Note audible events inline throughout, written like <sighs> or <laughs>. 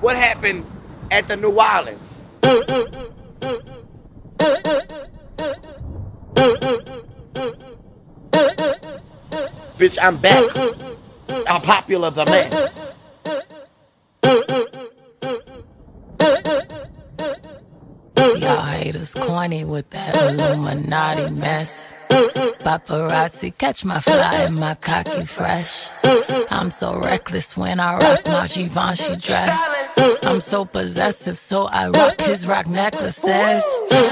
what happened at the New Orleans. Bitch, I'm back. I'm popular the man. Y'all haters corny with that Illuminati mess. Paparazzi catch my fly and my cocky fresh. I'm so reckless when I rock my Givenchy dress. I'm so possessive, so I rock his rock necklaces.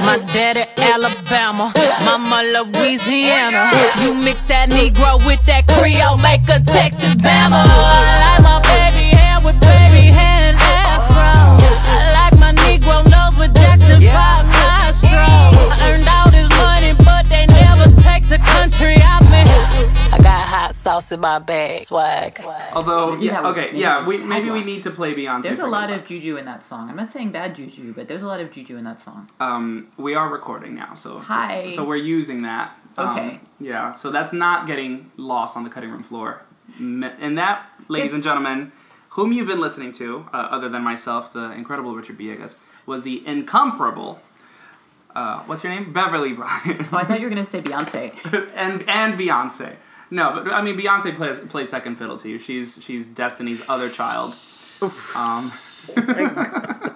My daddy Alabama, mama Louisiana. You mix that Negro with that Creole, make a Texas Bama. I like my baby hair with baby hair and afro. I like my Negro nose with Jackson 5 nostrils. I earned all this money, but they never take the country out me. I got hot sauce in my bag, swag. Although, Maybe yeah, was- okay, maybe yeah, we, maybe we need to play Beyonce. There's a lot of juju in that song. I'm not saying bad juju, but there's a lot of juju in that song. Um, we are recording now, so just- Hi. so we're using that. Um, Okay. yeah, so that's not getting lost on the cutting room floor. And that, ladies and gentlemen, whom you've been listening to, uh, other than myself, the incredible Richard Villegas, was the incomparable. Uh, what's your name? Beverly Bryan. Oh, I thought you were <laughs> gonna say Beyonce. and and Beyonce. No, but I mean Beyonce plays plays second fiddle to you. She's she's Destiny's other child. Um, <laughs>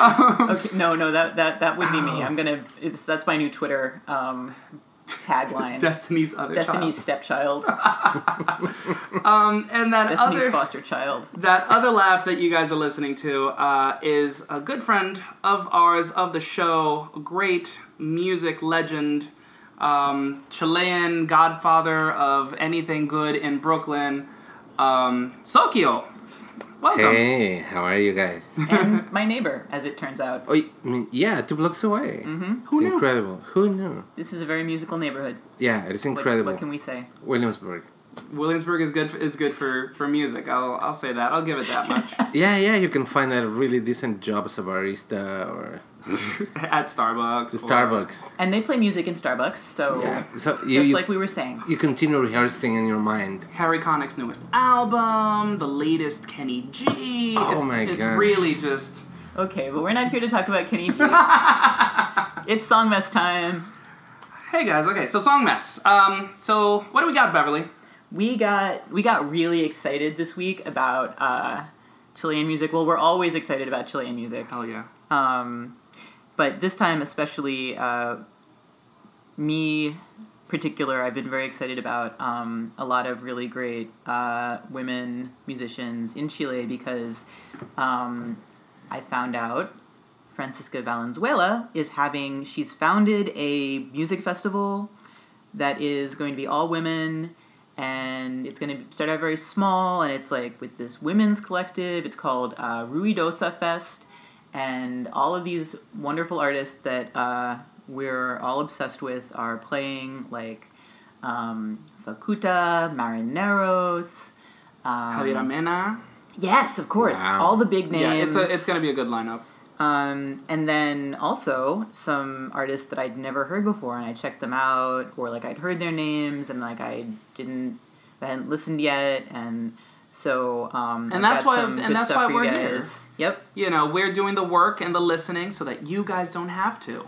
Okay, no, no, that that that would be me. I'm gonna. It's that's my new Twitter um, tagline. Destiny's other Destiny's child. stepchild. <laughs> Um, and that Destiny's other foster child. that other laugh that you guys are listening to uh, is a good friend of ours of the show, great music legend, um, Chilean godfather of anything good in Brooklyn, um, Sokio. Welcome. Hey, how are you guys? <laughs> and my neighbor, as it turns out. oh, I mean, yeah, two blocks away. hmm It's incredible. Who knew? This is a very musical neighborhood. Yeah, it is What- incredible. What, can we say? Williamsburg. Williamsburg is good is good for, for music. I'll I'll say that. I'll give it that much. <laughs> Yeah, yeah, you can find a really decent job as a barista or <laughs> At Starbucks. the or- Starbucks. And they play music in Starbucks, so Yeah, so you just you, like we were saying. you continue rehearsing in your mind. Harry Connick's newest album, the latest Kenny G. Oh it's, my it's gosh. really just Okay, but we're not here to talk about Kenny G. <laughs> it's song mess time. Hey guys, okay, so song mess. Um, so what do we got, Beverly? We got we got really excited this week about uh, Chilean music. Well, we're always excited about Chilean music. Hell yeah. Um, but this time, especially uh, me, particular, I've been very excited about um, a lot of really great uh, women musicians in Chile because um, I found out Francisca Valenzuela is having. She's founded a music festival that is going to be all women. And it's going to start out very small, and it's like with this women's collective. It's called uh, Ruidosa Fest, and all of these wonderful artists that uh, we're all obsessed with are playing like um, Fakuta, Marineros. Um, Javier Mena. Yes, of course. Wow. All the big names. Yeah, it's a, it's gonna be a good lineup. Um, and then also some artists that I'd never heard before, and I checked them out, or like I'd heard their names, and like I didn't, I hadn't listened yet, and so um, And I've that's got why- some and that's why we're here. Yep. You know, we're doing the work and the listening so that you guys don't have to.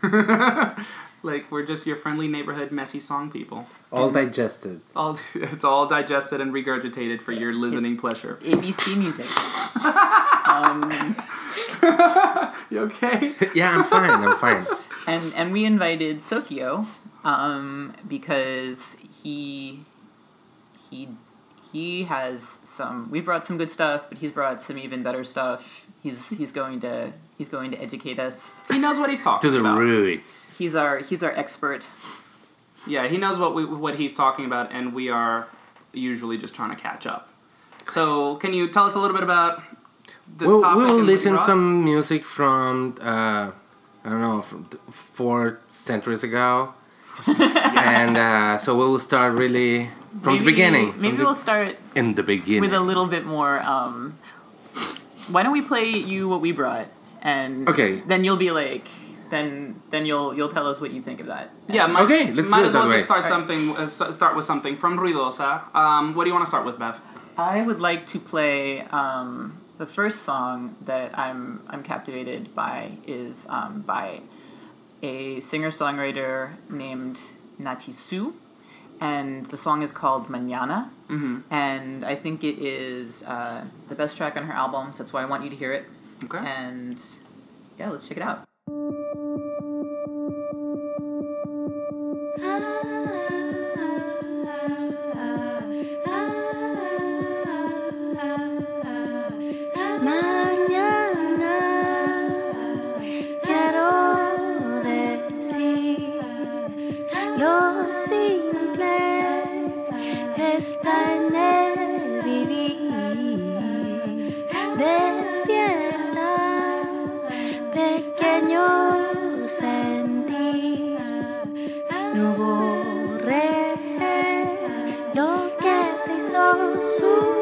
<laughs> like we're just your friendly neighborhood messy song people. All digested. All <laughs> it's all digested and regurgitated for your listening It's- pleasure. ABC music. <laughs> um, You okay? yeah, I'm fine. I'm fine. and and we invited Sokio um, because he he he has some. We brought some good stuff, but he's brought some even better stuff. He's he's going to he's going to educate us. He knows what he's talking To the about. roots. He's our he's our expert. Yeah, he knows what we what he's talking about, and we are usually just trying to catch up. So, can you tell us a little bit about this We'll, topic? we will and what you listen some music from uh, I don't know from th- four centuries ago, <laughs> and uh, so we'll start really from Maybe- the beginning. Maybe the- we'll start in the beginning. with a little bit more. Um, why don't we play you what we brought, and Okay. then you'll be like, then then you'll you'll tell us what you think of that. Yeah, might, Okay, let's might do it as well just way. start something. Uh, start with something from Ruidosa. Um, what do you want to start with, Bev? I would like to play um, the first song that I'm I'm captivated by is um, by a singer songwriter named Nati Su, and the song is called Mañana. Mm-hmm. And I think it is uh, the best track on her album, so that's why I want you to hear it. Okay. And yeah, let's check it out. Está en el vivir. Despierta, pequeño sentir. No borres lo que te hizo surgir.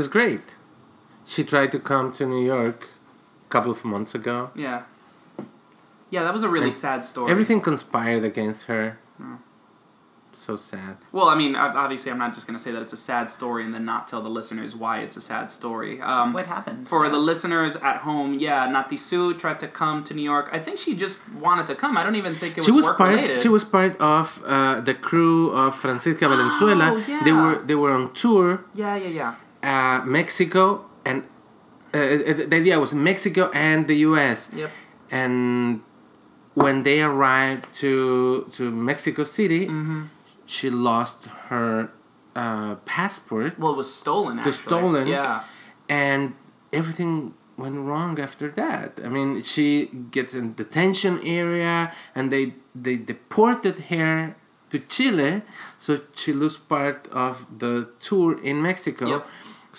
She's great. She tried to come to New York a couple of months ago. Yeah. Yeah, that was a really And sad story. Everything conspired against her. Hmm. So sad. Well, I mean, obviously, I'm not just going to say that it's a sad story and then not tell the listeners why it's a sad story. Um, What happened? For the listeners at home, yeah, Nati Su tried to come to New York. I think she just wanted to come. I don't even think it was, she was part. related. She was part of uh, the crew of Francisca Valenzuela. Oh, yeah. They were they were on tour, Yeah, yeah, yeah. Uh, Mexico, and uh, uh, the idea was Mexico and the U.S. Yep. And when they arrived to to Mexico City, Mm-hmm. she lost her uh, passport, Well, it was stolen. The Actually. stolen? Yeah. and everything went wrong after that. I mean, she gets in detention area, and they they deported her to Chile, so she lose part of the tour in Mexico. Yep.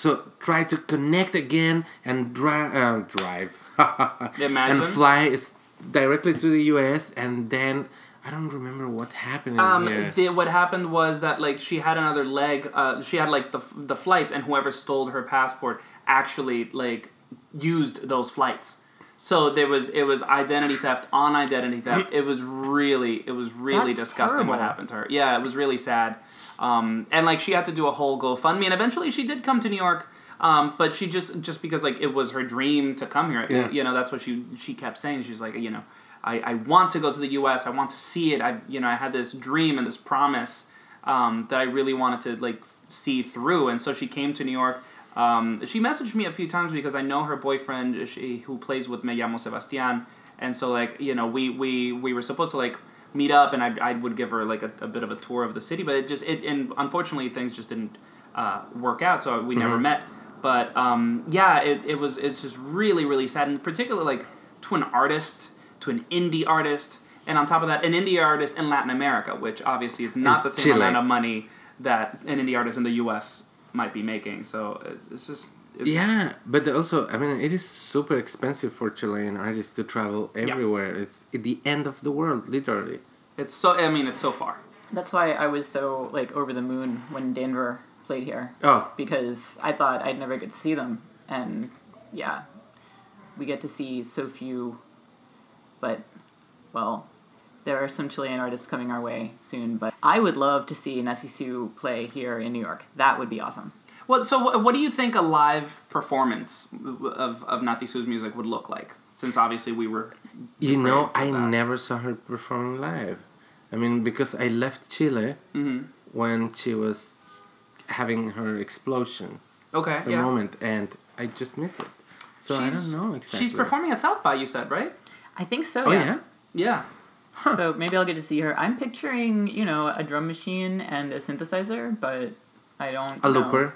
So try to connect again and drive, uh, drive, <laughs> Imagine. and fly is directly to the U.S. and then I don't remember what happened Um, the, what happened was that like she had another leg. Uh, she had like the the flights, and whoever stole her passport actually like used those flights. So there was it was identity theft on identity theft. It was really it was really That's disgusting what happened to her. Yeah, it was really sad. Um, and like she had to do a whole GoFundMe, and eventually she did come to New York. Um, but she just just because like it was her dream to come here. Yeah. You know that's what she she kept saying. She's like you know I, I want to go to the U.S. I want to see it. I you know I had this dream and this promise um, that I really wanted to like see through, and so she came to New York. Um, she messaged me a few times because I know her boyfriend, she, who plays with Me Llamo Sebastian, and so like you know we we we were supposed to like meet up, and I I would give her like a, a bit of a tour of the city, but it just it and unfortunately things just didn't uh, work out, so we never met. But um, yeah, it, it was it's just really really sad, and particularly like to an artist, to an indie artist, and on top of that, an indie artist in Latin America, which obviously is not the same Chile. amount of money that an indie artist in the U.S. might be making. So it's, it's just Yeah, but also, I mean, it is super expensive for Chilean artists to travel everywhere. It's at the end of the world, literally. It's so I mean it's so far. That's why I was so like over the moon when Denver played here Oh, because I thought I'd never get to see them, and yeah, we get to see so few. But well, there are some Chilean artists coming our way soon. But I would love to see Nati Su play here in New York. That would be awesome. What so what, what do you think a live performance of of Nati Su's music would look like? Since obviously we were you know, I that. never saw her perform live. I mean, because I left Chile Mhm. when she was having her explosion, okay. the yeah. moment, and I just missed it. So I don't know exactly. She's performing at South by. You said right? I think so. Oh yeah. Yeah. So maybe I'll get to see her. I'm picturing, you know, a drum machine and a synthesizer, but I don't. A know. looper.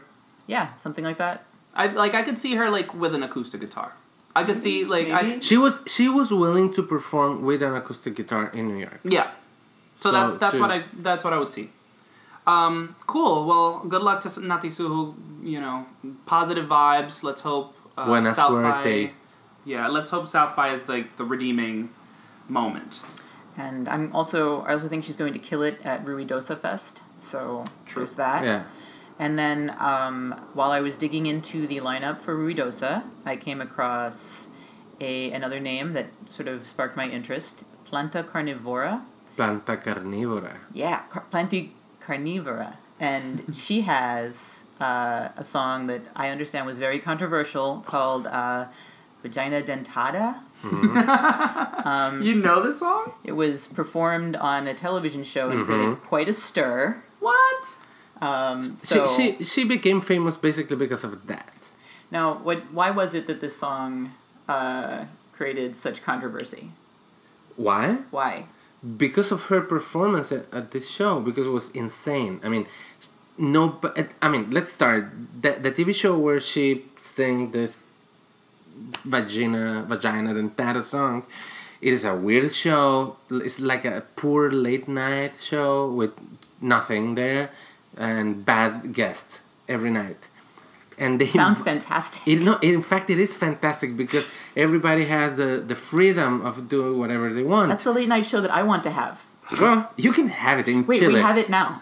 Yeah, something like that. I like I could see her like with an acoustic guitar. I could see like I She was she was willing to perform with an acoustic guitar in New York. yeah. So, So, that's that's she- what I that's what I would see. Um, cool. Well, good luck to Nati Su. Who you know, positive vibes. Let's hope uh, Buena South suerte. by. Yeah, let's hope South by is like the redeeming moment. And I'm also, I also think she's going to kill it at Ruidosa Fest. So True. there's that. Yeah. And then um, while I was digging into the lineup for Ruidosa, I came across a another name that sort of sparked my interest. Planta carnivora. Planta carnívora. Yeah, car- Planti carnivora. And <laughs> she has uh, a song that I understand was very controversial called uh, Vagina Dentada. <laughs> um, You know the song? it was performed on a television show and created quite a stir. What? Um, so she, she she became famous basically because of that. now, what? Why was it that this song uh, created such controversy? Why? Why? because of her performance at, at this show because it was insane i mean no but i mean let's start the, the tv show where she sang this vagina vagina dentata song it is a weird show it's like a poor late night show with nothing there and bad guests every night and they Sounds fantastic. it, no, in fact, it is fantastic because everybody has the, the freedom of doing whatever they want. That's the late night show that I want to have. Well, you can have it in Wait, Chile. we have it now.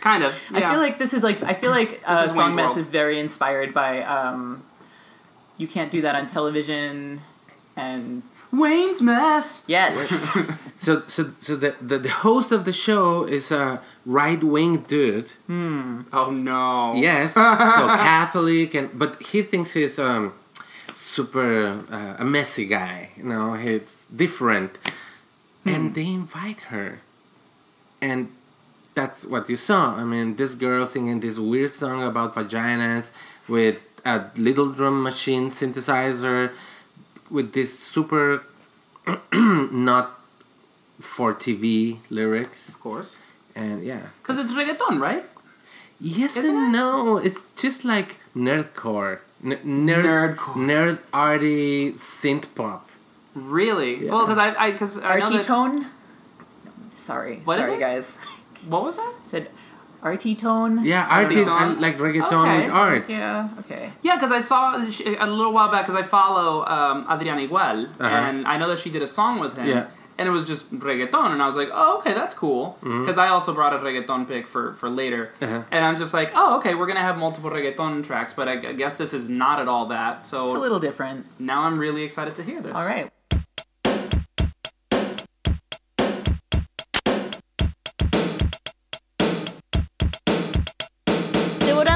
Kind of. I feel like this is like I feel like uh, is Song Wayne's Mess is very inspired by. Um, you can't do that on television, and Wayne's Mess. yes, <laughs> So, so, so the, the, the host of the show is a right wing dude. Hmm. Oh no. Yes, <laughs> so Catholic, and but he thinks he's um super uh, a messy guy. You know, he's different, and they invite her, and that's what you saw. I mean, this girl singing this weird song about vaginas with a little drum machine synthesizer, with this super <clears throat> not for TV lyrics, Of course. and yeah. Because it's reggaeton, right? Yes Isn't and no. It's just like nerdcore, N- nerd, Nerdcore. nerd arty synth pop. Really? Yeah. Well, because I, I, because I know RT that. tone. Sorry, What is sorry it? guys. What was that? Said RT tone. Yeah, arty Reggaeton. uh, like reggaeton Okay. with art. Yeah. Okay. Yeah, because I saw a little while back because I follow um, Adrián Igual, Uh-huh. and I know that she did a song with him. Yeah. And it was just reggaeton, and I was like, oh, okay, that's cool. Because I also brought a reggaeton pick for, for later. Mm-hmm. Uh-huh. And I'm just like, oh, okay, we're going to have multiple reggaeton tracks, but I, I guess this is not at all that. So it's a little different. now I'm really excited to hear this. All right.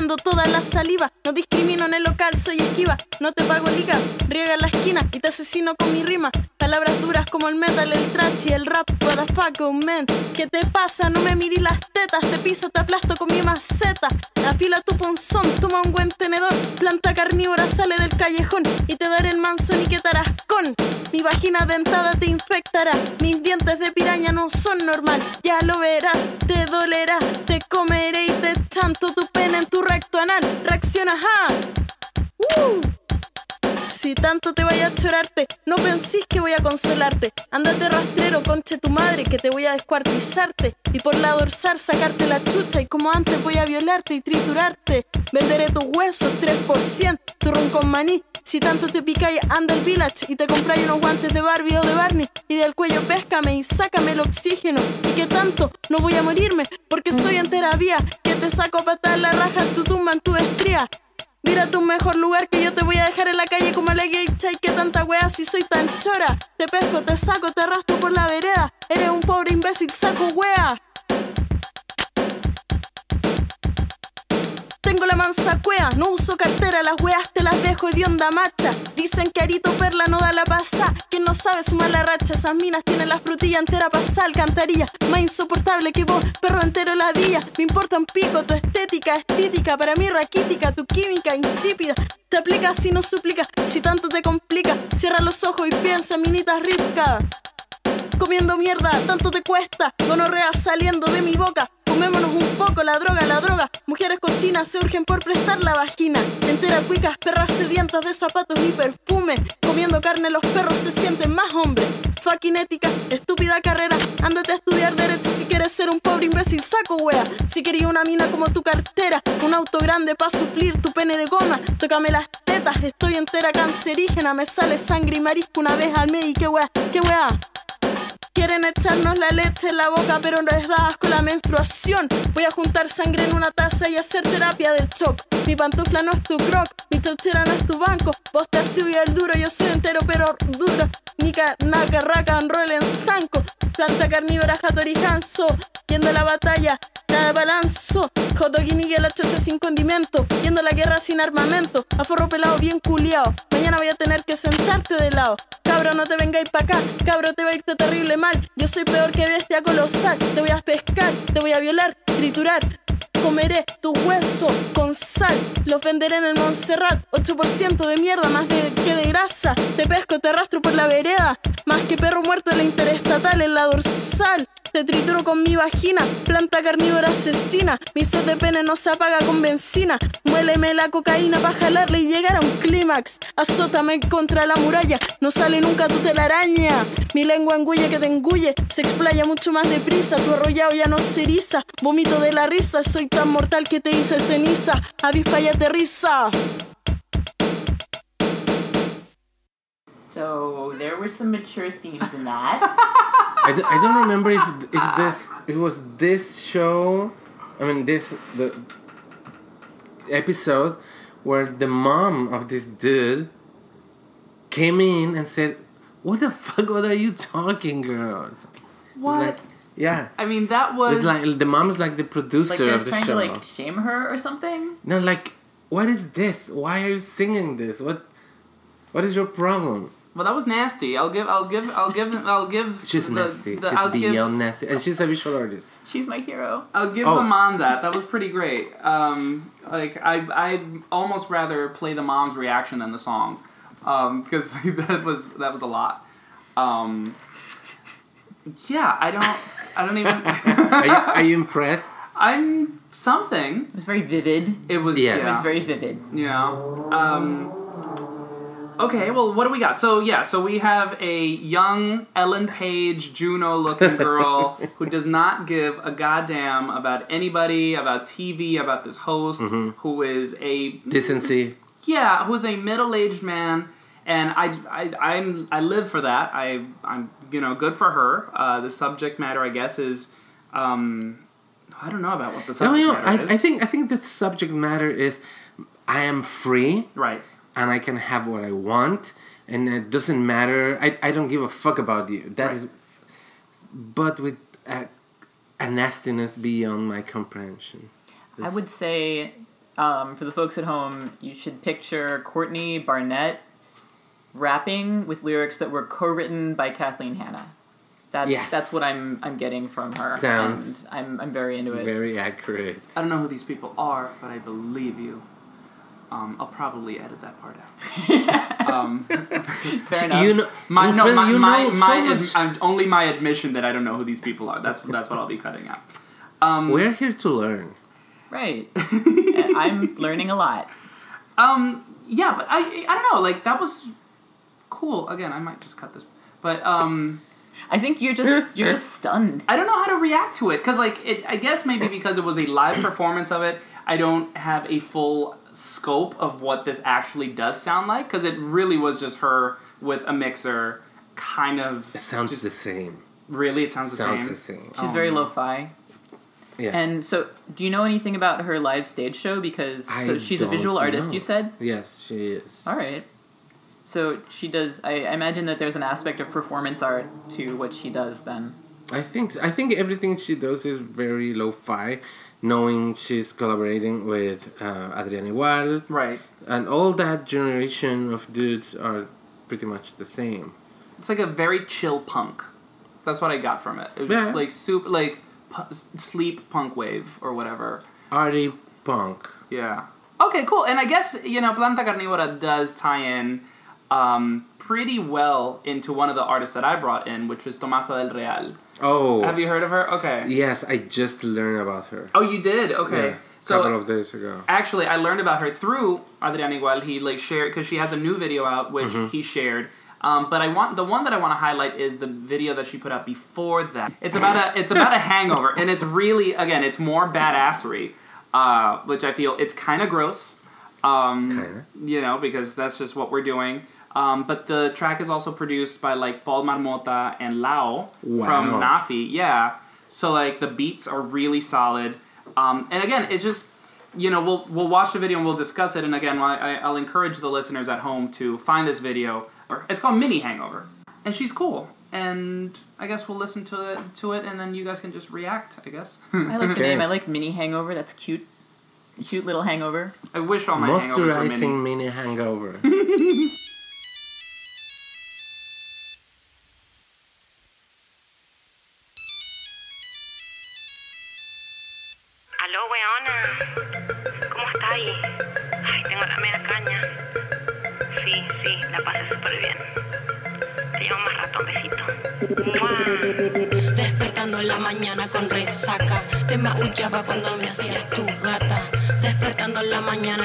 Tragando toda la saliva. No discrimino en el local, soy esquiva. No te pago liga, riega la esquina y te asesino con mi rima. Palabras duras como el metal, el trash y el rap. What the oh man. ¿Qué te pasa? No me mirí las tetas. Te piso, te aplasto con mi maceta. Afila tu punzón, toma un buen tenedor. Planta carnívora sale del callejón y te daré el manso ni que con. Mi vagina dentada te infectará. Mis dientes de piraña no son normal. Ya lo verás, te dolerá. Te comeré y te chanto tu pene en tu anal. Reacciona, ja. Uh. Si tanto te vaya a chorarte, no pensís que voy a consolarte. Ándate rastrero, conche tu madre, que te voy a descuartizarte. Y por la dorsal sacarte la chucha, y como antes voy a violarte y triturarte. Venderé tus huesos 3%, turrón con maní. Si tanto te picáis, anda al village y te compráis unos guantes de Barbie o de Barney. Y del cuello péscame y sácame el oxígeno. Y que tanto, no voy a morirme, porque soy entera vía. Que te saco a la raja en tu tumba, en tu estría. Mira tu mejor lugar que yo te voy a dejar en la calle como la geisha y que tanta wea si soy tan chora. Te pesco, te saco, te arrastro por la vereda. Eres un pobre imbécil, saco wea. Tengo la mansa cuea, no uso cartera, las weas te las dejo de onda macha. Dicen que Arito Perla no da la pasa, que no sabe sumar la racha. Esas minas tienen las frutillas enteras pasa alcantarilla. Más insoportable que vos, perro entero ladilla. Me importa un pico tu estética, estética, para mí raquítica, tu química insípida. Te aplica si no suplica, si tanto te complica. Cierra los ojos y piensa, minita rica. Comiendo mierda, tanto te cuesta. Gonorrea saliendo de mi boca. Comémonos un poco la droga, la droga. Mujeres cochinas se urgen por prestar la vagina. Entera cuicas, perras sedientas de zapatos y perfume. Comiendo carne, los perros se sienten más hombres. Faquinética, estúpida carrera. Ándate a estudiar derecho si quieres ser un pobre imbécil. Saco wea. Si quería una mina como tu cartera. Un auto grande para suplir tu pene de goma. Tócame las tetas, estoy entera cancerígena. Me sale sangre y marisco una vez al mes. Y qué wea, qué wea. Quieren echarnos la leche en la boca, pero no les da asco la menstruación. Voy a juntar sangre en una taza y hacer terapia de shock. Mi pantufla no es tu croc, mi chauchera no es tu banco. Vos te has el duro, yo soy entero pero duro. Nica, naca, raca, roll en zanco. Planta carnívora, jatori. Yendo a la batalla, la balanzo. Jotoguinigue la chocha sin condimento. Yendo a la guerra sin armamento. A forro pelado bien culiao. Mañana voy a tener que sentarte de lado. Cabro, no te vengáis pa' acá. Cabro, te va a irte terrible mal. Yo soy peor que bestia colosal. Te voy a pescar, te voy a violar, triturar. Comeré tu hueso con sal. Los venderé en el Montserrat. 8% de mierda, más de que de grasa. Te pesco, te arrastro por la vereda. Más que perro muerto en la interestatal, en la dorsal. Te trituro con mi vagina, planta carnívora asesina. Mi sed de pene no se apaga con benzina. Muéleme la cocaína para jalarle y llegar a un clímax. Azótame contra la muralla, no sale nunca tu telaraña. Mi lengua engulle que te engulle, se explaya mucho más deprisa. Tu arrollado ya no se eriza. Vomito de la risa, soy tan mortal que te hice ceniza. Avispa y aterriza. So there were some mature themes in that. I, d- I don't remember if if this it was this show, I mean this the episode where the mom of this dude came in and said, "What the fuck? What are you talking, girls?" What? Like, yeah. I mean, that was It's like the mom's like the producer they're of the trying show. to like shame her or something. no, like, what is this? Why are you singing this? What, what is your problem? Well, that was nasty. I'll give, I'll give, I'll give, I'll give. She's the- nasty. the- she's I'll give, beyond nasty, and she's a visual artist. She's my hero. I'll give Oh. the mom that. That was pretty great. Um, like I, I almost rather play the mom's reaction than the song, because <laughs> that was that was a lot. Um, yeah, I don't, I don't even. <laughs> Are you, are you impressed? I'm something. It was very vivid. It was Yes. It was very vivid. Yeah. Um, okay, well, what do we got? So, yeah, so we have a young Ellen Page, Juno looking <laughs> girl who does not give a goddamn about anybody, about TV, about this host, who is a. Decency. Yeah, who's a middle aged man. And I, I, I'm, I live for that. I, I'm, you know, good for her. Uh, the subject matter, I guess, is. Um, I don't know about what the No, subject no. matter is. I, I think I think the subject matter is, I am free Right. And I can have what I want, and it doesn't matter. I, I don't give a fuck about you. That Right. is, but with a, a nastiness beyond my comprehension. I would say um, for the folks at home, you should picture Courtney Barnett rapping with lyrics that were co-written by Kathleen Hanna. That's Yes. that's what I'm I'm getting from her. Sounds and I'm I'm very into it. Very accurate. I don't know who these people are, but I believe you. Um, I'll probably edit that part out. <laughs> um, Fair <laughs> enough. You know, my no, my, you my, know so my much. I'm only my admission that I don't know who these people are. That's that's what I'll be cutting out. Um, We're here to learn. right. <laughs> I'm learning a lot. Um, yeah, but I I don't know. Like that was cool. Again, I might just cut this, but um. I think you're just you're just stunned. I don't know how to react to it because, like, it. I guess maybe because it was a live performance of it, I don't have a full scope of what this actually does sound like because it really was just her with a mixer, kind of. It sounds just- the same. Really, it sounds the sounds same. the same. She's Oh, very no. lo-fi. Yeah. And so, do you know anything about her live stage show? Because so I she's a don't visual artist. know. You said. yes, she is. All right. So she does. I, I imagine that there's an aspect of performance art to what she does. Then. I think I think everything she does is very lo-fi, knowing she's collaborating with uh, Adrián Igual, Right. and all that generation of dudes are pretty much the same. It's like a very chill punk. That's what I got from it. It was Yeah. just like soup, like pu- sleep punk wave or whatever. Arty punk. Yeah. Okay, cool. And I guess, you know, Planta Carnívora does tie in um, pretty well into one of the artists that I brought in, which was Tomasa del Real. Oh, Have you heard of her? Okay. yes, I just learned about her. Oh, you did? Okay. Yeah, So couple of days ago. actually, I learned about her through Adrián Igual. He like shared because she has a new video out, which Mm-hmm. he shared. Um, but I want the one that I want to highlight is the video that she put out before that. It's about a it's about a hangover, and it's really again it's more badassery, uh, which I feel it's kind of gross. Um, Kinda. You know, because that's just what we're doing. Um, but the track is also produced by like Paul Marmota and Lao from NAAFI. Yeah. So like the beats are really solid. Um, and again, it just you know we'll we'll watch the video and we'll discuss it. And again, I, I- I'll encourage the listeners at home to find this video. Or it's called Mini Hangover, and she's cool. And I guess we'll listen to it to it, and then you guys can just react. I guess. <laughs> I like the Okay. name. I like mini hangover. That's cute. Cute little hangover. I wish all my hangovers were mini. Moisturizing mini hangover. <laughs>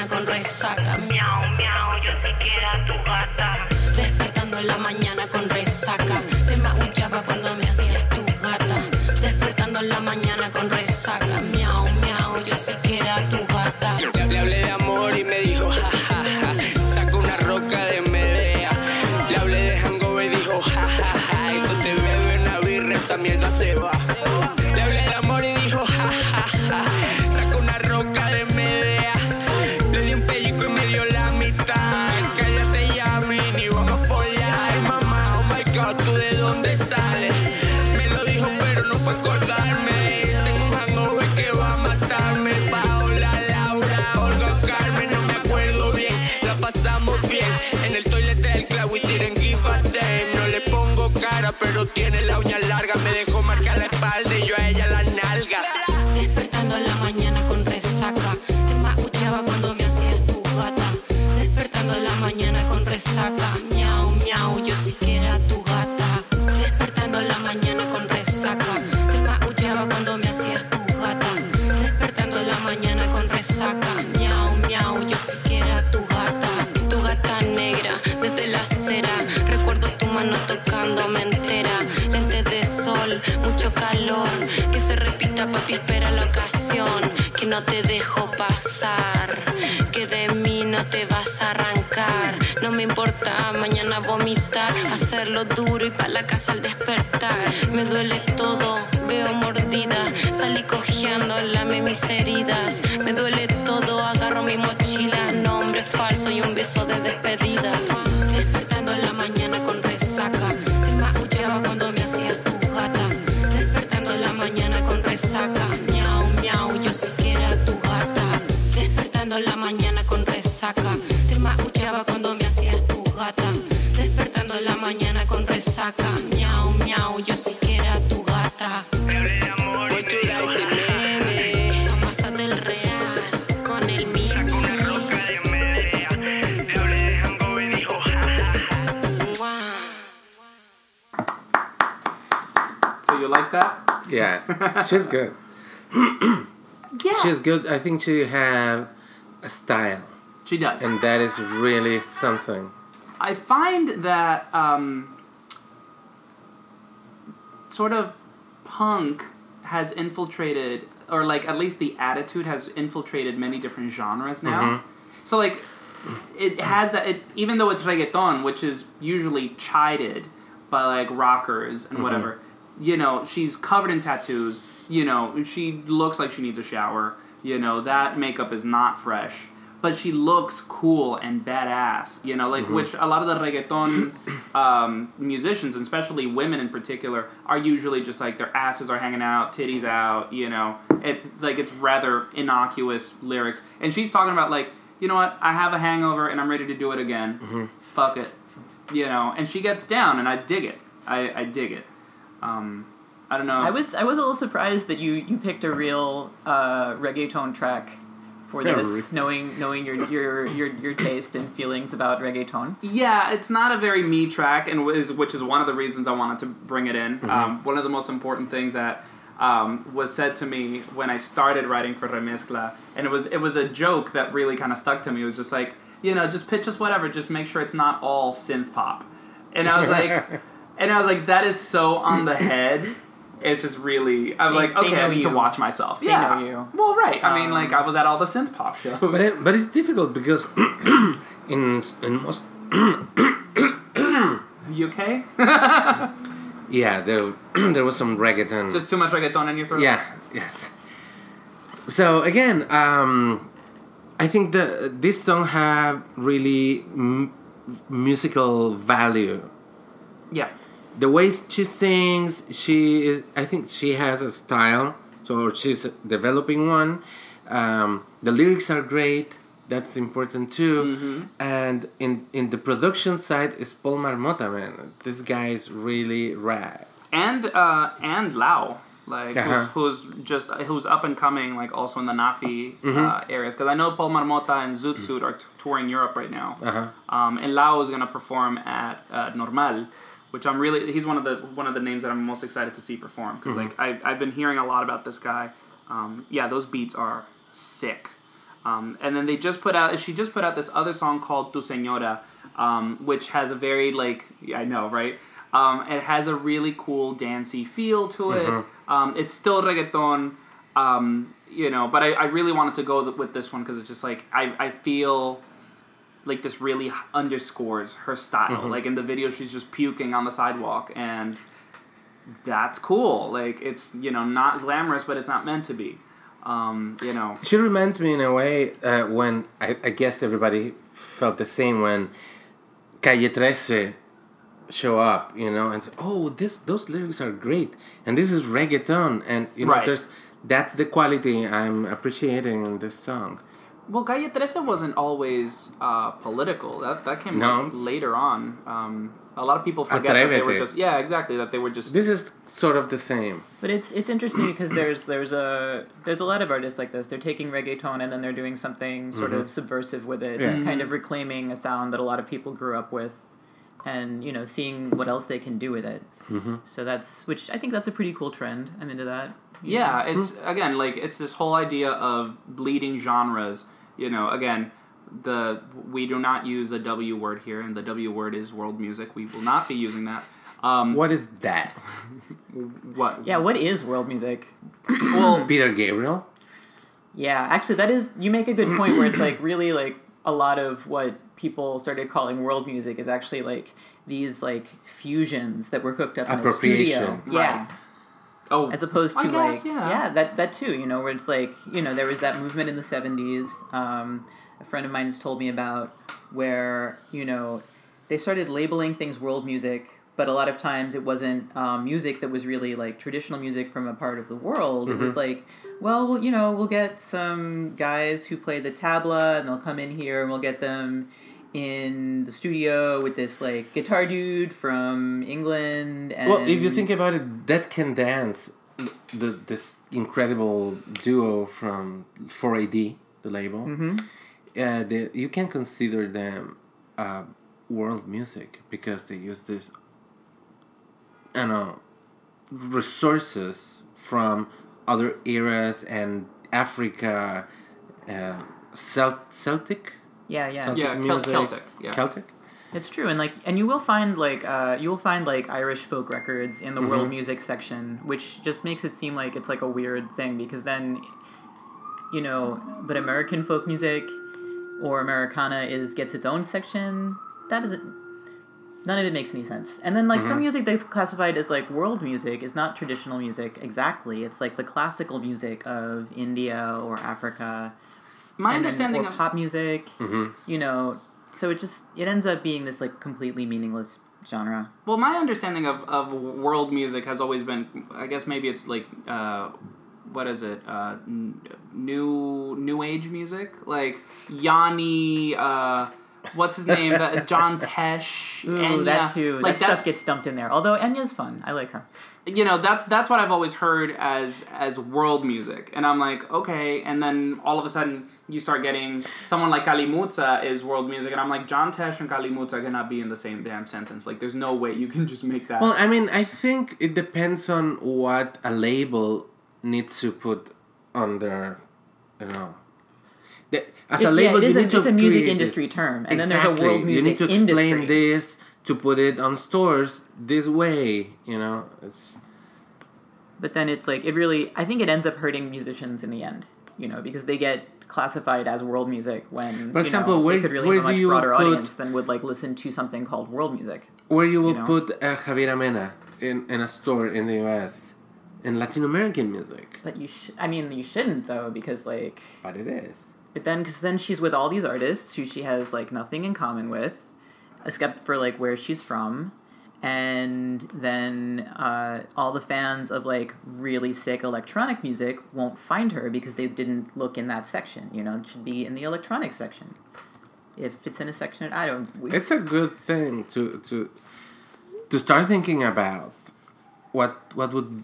con pero tiene la uña larga. Me dejó marcar la espalda y yo a ella la nalga. Despertando en la mañana con resaca. Te maullaba cuando me hacías tu gata. Despertando en la mañana con resaca. Miau, miau, yo sí no te dejo pasar. Que de mí no te vas a arrancar. No me importa mañana vomitar. Hacerlo duro y pa' la casa al despertar. Me duele todo, veo mordida. Salí cojeando, lame mis heridas. Me duele todo, agarro mi mochila. Nombre falso y un beso de despedida. Yeah, <laughs> she's good. <clears throat> Yeah. She's good. I think she have a style, She does. and that is really something. I find that um, sort of punk has infiltrated, or like at least the attitude has infiltrated many different genres now. So like, it has that. It even though it's reggaeton, which is usually chided by like rockers and whatever. You know, she's covered in tattoos. You know, she looks like she needs a shower. You know, that makeup is not fresh. But she looks cool and badass, you know, like which a lot of the reggaeton <clears throat> um, musicians, and especially women in particular, are usually just like their asses are hanging out, titties out, you know. It's like it's rather innocuous lyrics. And she's talking about like, you know what, I have a hangover and I'm ready to do it again. Fuck it, you know. And she gets down, and I dig it. I, I dig it. Um, I don't know. I was I was a little surprised that you you picked a real uh, reggaeton track for this, re- knowing knowing your your your your taste and feelings about reggaeton. Yeah, it's not a very me track, and is which is one of the reasons I wanted to bring it Mm-hmm. in. Um, one of the most important things that um, was said to me when I started writing for Remezcla, and it was it was a joke that really kind of stuck to me. It was just like, you know, just pitch us whatever, just make sure it's not all synth pop. And I was like, <laughs> and I was like, that is so on the head. It's just really, I'm They- like, they okay, I know need to you. watch myself. They yeah, know you. Well, right. I mean, Um, like I was at all the synth pop shows. But it, but it's difficult because <clears throat> in in most <clears throat> you okay? <laughs> yeah there <clears throat> there was some reggaeton. just too much reggaeton in your throat. Yeah. Yes. So again, um, I think the this song have really m- musical value. Yeah. The way she sings, she is. I think she has a style. So she's developing one. Um, the lyrics are great. That's important too. And in in the production side is Paul Marmota. Man, this guy is really rad. and uh, and Lao, like Uh-huh. who's, who's just who's up and coming, like also in the NAAFI Mm-hmm. uh, areas. Because I know Paul Marmota and Zutzut are t- touring Europe right now, Uh huh. um, and Lao is gonna perform at uh, Normal, which I'm really he's one of the one of the names that I'm most excited to see perform because Mm-hmm. like I I've been hearing a lot about this guy. Um, yeah, those beats are sick. Um, and then they just put out she just put out this other song called Tu Señora, um, which has a very like I know right. Um, it has a really cool dancey feel to it. Um, it's still reggaeton, um, you know, but I, I really wanted to go with this one because it's just like I, I feel like this really underscores her style. Like in the video, she's just puking on the sidewalk, and that's cool. Like it's you know not glamorous, but it's not meant to be. Um, you know, She reminds me in a way uh, when I, I guess everybody felt the same when Calle 13 show up, you know, and say, oh, this those lyrics are great, and this is reggaeton, and you know, Right. there's that's the quality I'm appreciating in this song. Well, Calle 13 wasn't always uh, political. That that came No. like, later on. Um, a lot of people forget that they were just yeah, exactly that they were just This is sort of the same. But it's it's interesting because there's there's a there's a lot of artists like this. They're taking reggaeton and then they're doing something sort of subversive with it, Yeah. kind of reclaiming a sound that a lot of people grew up with, and you know seeing what else they can do with it. So that's which I think that's a pretty cool trend. I'm into that. Yeah, it's again like it's this whole idea of bleeding genres. You know, again, the we do not use a W word here, and the W word is world music. We will not be using that. Um, What is that? <laughs> what? Yeah, what is world music? <clears throat> Well, <clears throat> Peter Gabriel? Yeah, actually, that is you make a good point where it's like really like a lot of what people started calling world music is actually like these like fusions that were hooked up in a Appropriation. studio. Yeah. Right. oh, as opposed I to guess, like yeah. that that too you know where it's like you know there was that movement in the 70s um, a friend of mine has told me about where you know they started labeling things world music but a lot of times it wasn't um, music that was really like traditional music from a part of the world it was like well we'll- you know we'll get some guys who play the tabla and they'll come in here and we'll get them in the studio with this like guitar dude from England. And Well, if you think about it, Dead Can Dance, the this incredible duo from 4AD, the label, Mhm. uh, they, you can consider them uh, world music because they use this, I don't know, resources from other eras and Africa, uh, Celt- Celtic. Yeah, yeah. Celtic Yeah, music. Celtic, yeah. Celtic. It's true, and like, and you will find like, uh, you will find like Irish folk records in the world Mhm. music section, which just makes it seem like it's like a weird thing because then, you know, but American folk music or Americana is gets its own section. That doesn't. None of it makes any sense. And then like some Mhm. music that's classified as like world music is not traditional music exactly. It's like the classical music of India or Africa. My and then- understanding or of- pop music. Mhm. You know, so it just it ends up being this like completely meaningless genre. Well, my understanding of, of world music has always been, I guess maybe it's like, uh, what is it? Uh, n- new new age music, like Yanni. Uh, what's his name? <laughs> John Tesh. Ooh, Enya. that too. Like that stuff gets dumped in there. Although Enya's fun. I like her. you know that's that's what I've always heard as as world music, and I'm like okay, and then all of a sudden you start getting someone like Kalimutza is world music, and I'm like John Tesh and Kalimutza cannot be in the same damn sentence. Like there's no way you can just make that. Well, I mean, I think it depends on what a label needs to put on their, you know. The, as It- a label, yeah, it is you a- need to it's a music industry this. term, and then there's a Exactly. world You music need to explain industry. this to put it on stores this way. You know, it's But then it's like it really. I think it ends up hurting musicians in the end. You know, because they get classified as world music when For you example, know, where- they could really have a much you broader put- audience than would like listen to something called world music. where you will know? put uh, Javiera Mena in, in a store in the U.S. in Latin American music. But you, sh- I mean, you shouldn't though, because like. But it is. But then, because then she's with all these artists who she has like nothing in common with, except for like where she's from, and then uh, all the fans of like really sick electronic music won't find her because they didn't look in that section. You know, it should be in the electronic section. If it's in a section, I don't. We, It's a good thing to to to start thinking about what what would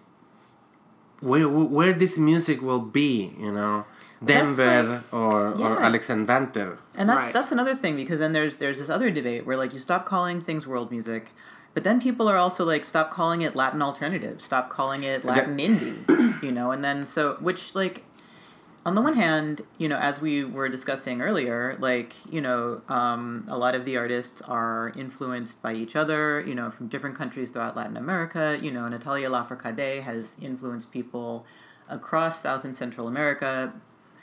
where where this music will be. You know, Denver or or Yeah. Alexander. And that's Right. that's another thing because then there's there's this other debate where like you stop calling things world music, but then people are also like stop calling it Latin alternative, stop calling it Latin indie, you know, and then so which like on the one hand, you know, as we were discussing earlier, like you know, um, a lot of the artists are influenced by each other, you know, from different countries throughout Latin America. You know, Natalia Lafourcade has influenced people across South and Central America.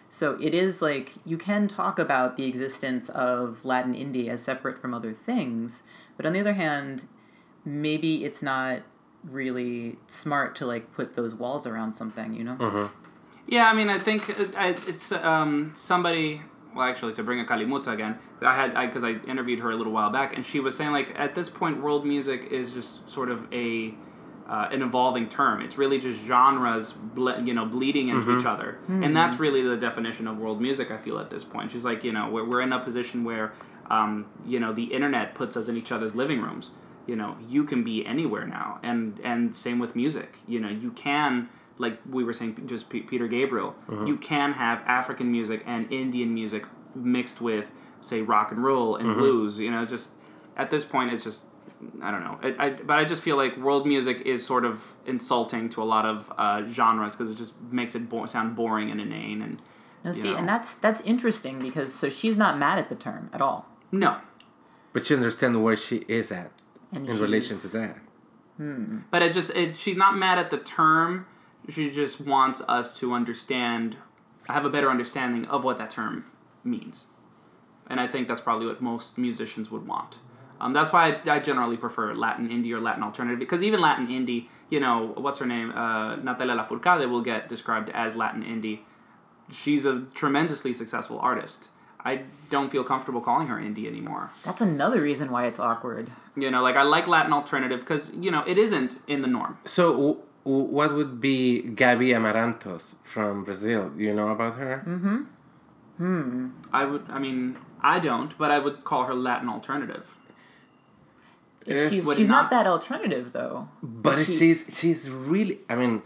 So it is like you can talk about the existence of Latin indie as separate from other things, but on the other hand, maybe it's not really smart to like put those walls around something, you know? Yeah, I mean, I think it's um, somebody. Well, actually, to bring a Kalimutsa again, I had because I, interviewed her a little while back, and she was saying like at this point, world music is just sort of a uh, an evolving term. It's really just genres, ble- you know, bleeding into each other, and that's really the definition of world music. I feel at this point, she's like, you know, we're, we're in a position where, um, you know, the internet puts us in each other's living rooms. You know, you can be anywhere now, and and same with music. You know, you can like we were saying, just P- Peter Gabriel. You can have African music and Indian music mixed with, say, rock and roll and blues. You know, just at this point, it's just I don't know. I, I, but I just feel like world music is sort of insulting to a lot of uh, genres because it just makes it bo- sound boring and inane. And Now, you see, know. and that's that's interesting because so she's not mad at the term at all, no, But you understand where she is at and in relation to she's- that. but it just it, she's not mad at the term. She just wants us to understand, have a better understanding of what that term means, and I think that's probably what most musicians would want. Um, that's why I, I generally prefer Latin indie or Latin alternative because even Latin indie, you know, what's her name, uh, Natalia Lafourcade will get described as Latin indie. She's a tremendously successful artist. I don't feel comfortable calling her indie anymore. That's another reason why it's awkward. You know, like I like Latin alternative because you know it isn't in the norm. So, w- w- what would be Gaby Amarantos from Brazil? Do you know about her? Mm-hmm. I would. I mean, I don't, but I would call her Latin alternative. Yes. She's, she's not- not that alternative though. But she's she's really. I mean,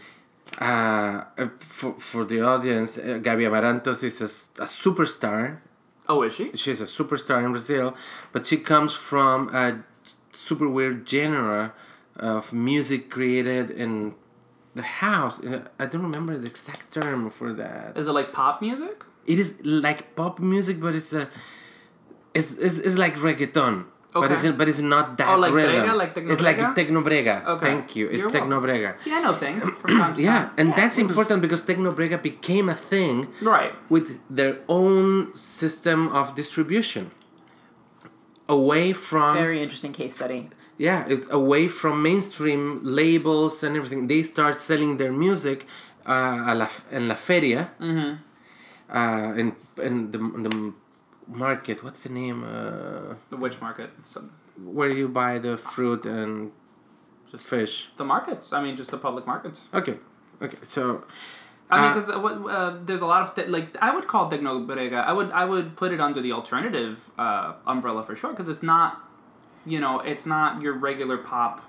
uh, uh, for for the audience, uh, Gaby Amarantos is a superstar. Oh, is she? She's a superstar in Brazil, but she comes from a super weird genre of music created in the house. Uh, I don't remember the exact term for that. Is it like pop music? It is like pop music, but it's a it's it's, it's like reggaeton. But it's but it's not that Oh, like rhythm. brega, like it's like tecnobrega? technobrega. Okay. Thank you. It's You're welcome. technobrega. See, I know things from time to <clears throat> Yeah, time. and that's important because technobrega became a thing Right. with their own system of distribution. Away from Very interesting case study. yeah, it's away from mainstream labels and everything. They start selling their music uh, a la, in la feria, Mm-hmm. uh, in in the, in the market. What's the name? Uh, The witch market. So, where you buy the fruit and Just- fish. the markets. I mean, just the public markets. Okay, okay. So I mean, Uh, because uh, uh, there's a lot of th- like I would call Tecno Brega. I would I would put it under the alternative uh, umbrella for sure because it's not, you know, it's not your regular pop.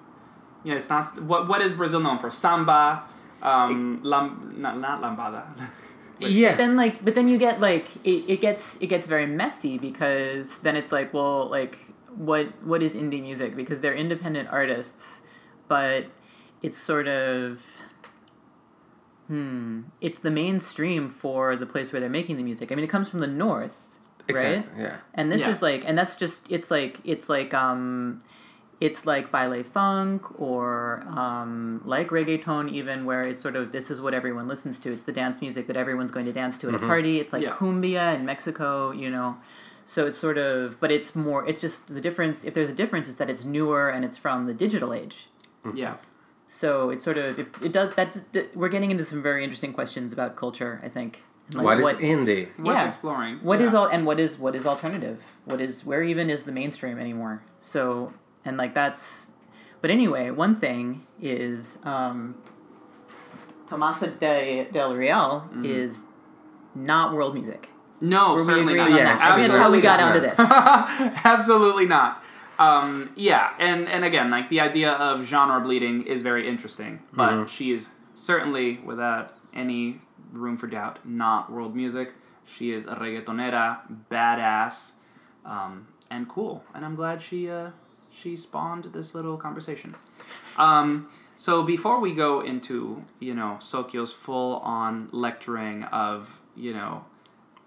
Yeah, it's not what what is Brazil known for? Samba, um, lam, not, not lambada. <laughs> yes, Then like, but then you get like it, it gets it gets very messy because then it's like, well, like what what is indie music? Because they're independent artists, but it's sort of hmm, it's the mainstream for the place where they're making the music. I mean, it comes from the north, right? exactly. Yeah. And this Yeah. is like, and that's just, it's like, it's like, um, it's like baile funk or um, like reggaeton, even where it's sort of this is what everyone listens to. It's the dance music that everyone's going to dance to at a party. It's like Yeah. cumbia in Mexico, you know. So it's sort of, but it's more. It's just the difference. If there's a difference, is that it's newer and it's from the digital age. yeah. So it's sort of it, it does. That's that, we're getting into some very interesting questions about culture. I think. And, like, what is indie? Worth Yeah. exploring. What yeah. is all and what is what is alternative? What is where even is the mainstream anymore? So and like that's but anyway, one thing is um Tomasa de, del Real Mm-hmm. is not world music. No, Were we certainly not. on Yes, that? That's how we got onto this. <laughs> Absolutely not. Um, yeah, and and again, like the idea of genre bleeding is very interesting, but she is certainly, without any room for doubt, not world music. She is a reggaetonera, badass, um, and cool. And I'm glad she uh, she spawned this little conversation. Um, so before we go into you know Sokyo's full on lecturing of you know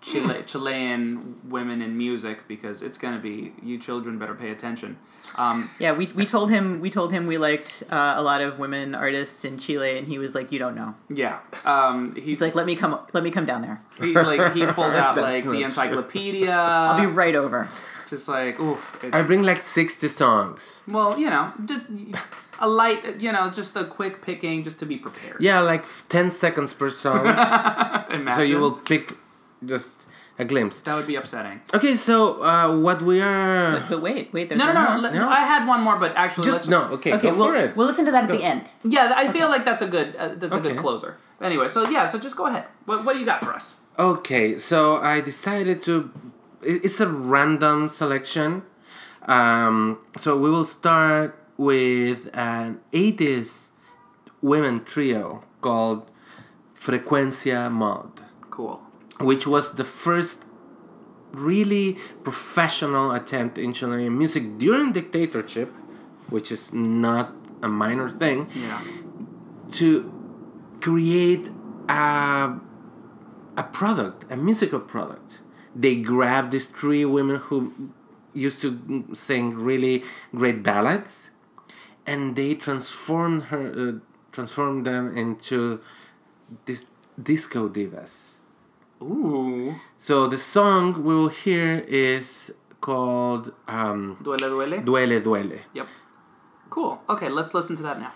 Chile, <laughs> Chilean women in music because it's gonna be you children better pay attention. Um, Yeah, we, we told him we told him we liked uh, a lot of women artists in Chile, and he was like, "You don't know." yeah, um, he's He's like, "Let me come let me come down there. he like he pulled <laughs> out like the encyclopedia. I'll be right over." Just like ooh, it- I bring like sixty songs. well you know just a light you know just a quick picking just to be prepared. Yeah, like ten seconds per song. Imagine. <laughs> so you will pick just a glimpse. That would be upsetting. Okay, so uh, what we are But, but wait, wait, there's No, no, one no, more. No? I had one more, but actually, let's just no. Okay, Okay, go we'll, for it. we'll listen to that at Go. the end. Yeah, I feel like that's a good uh, that's a good closer. Anyway, so yeah, so just go ahead. What, what do you got for us? Okay, so I decided to. It- It's a random selection. Um, so we will start with an 80s women trio called Frecuencia Mod, Cool. which was the first really professional attempt in Chilean music during dictatorship, which is not a minor thing, Yeah. to create a, a product, a musical product. They grabbed these three women who used to sing really great ballads, and they transformed her, uh, transformed them into this disco divas. Ooh. So the song we will hear is called um, Duele, duele. "Duele Duele." Yep. Cool. Okay, let's listen to that now.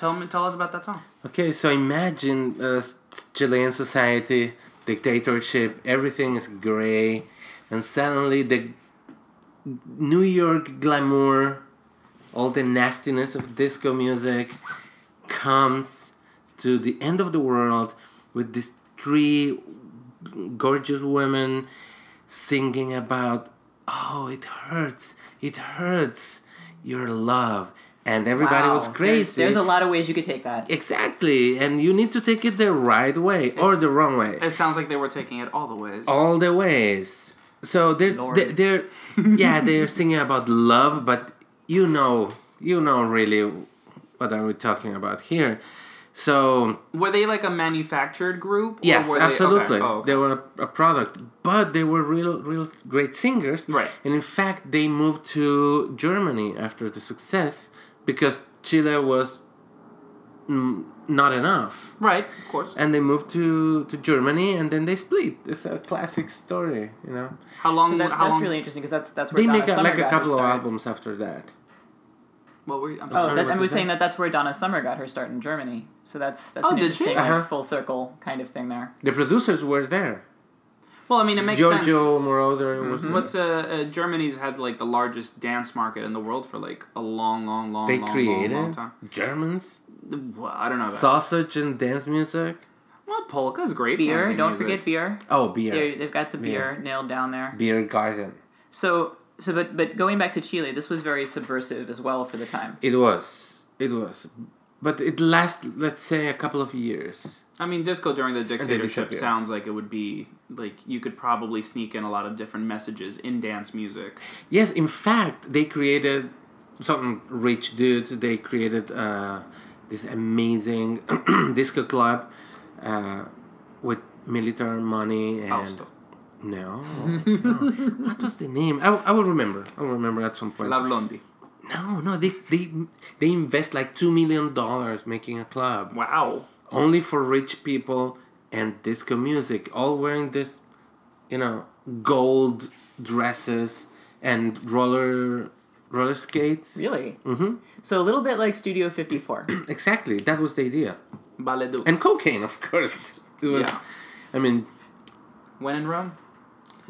Tell me, tell us about that song. Okay, so imagine uh, Chilean society, dictatorship, everything is gray, and suddenly the New York glamour, all the nastiness of disco music comes to the end of the world with these three gorgeous women singing about, oh, it hurts, it hurts, your love. And everybody Wow. was crazy. There's, a lot of ways you could take that. Exactly, and you need to take it the right way or the wrong way. It sounds like they were taking it all the ways. All the ways. So they're Lord. they're, they're <laughs> yeah they're singing about love, but you know you know really what are we talking about here. So Were they like a manufactured group? or yes, were they- okay. absolutely, Oh, okay. they were a, a product, but they were real real great singers. Right. And in fact, they moved to Germany after the success because Chile was not enough. Right, of course. and they moved to to Germany, and then they split. It's a classic story, you know. How long? So that, how that's long? really interesting because that's that's where They Donna make a, Summer like a got her couple of albums after that. What were you? I'm Oh, sorry. sorry, that, what I did was saying that that's where Donna Summer got her start in Germany. So that's that's Oh, an did interesting like, Uh-huh. full circle kind of thing there. The producers were there. Well, I mean, it makes Giorgio Moroder was. sense. What's uh, uh, Germany's had like the largest dance market in the world for like a long, long, long, They long, created long, long time. Germans Well, I don't know that. sausage and dance music. well, polka is great. Beer, don't music. forget beer. Oh, beer, They, they've got the beer Beer. nailed down there. beer garden. So so but but going back to Chile, this was very subversive as well for the time. It was, it was, but it lasted. Let's say a couple of years. I mean, disco during the dictatorship sounds like it would be like you could probably sneak in a lot of different messages in dance music. Yes, in fact, they created some rich dudes. They created uh, this amazing <clears throat> disco club uh, with military money and Fausto. no, <laughs> no. what was the name? I, will- I will remember. I will remember at some point. La Blondie. No, no, they they they invest like two million dollars making a club Wow. Only for rich people and disco music, all wearing this, you know, gold dresses and roller roller skates. Really? Mm-hmm. So a little bit like Studio 54. <clears throat> Exactly, that was the idea, Baledu. and cocaine, of course. It was. Yeah. I mean, when in Rome.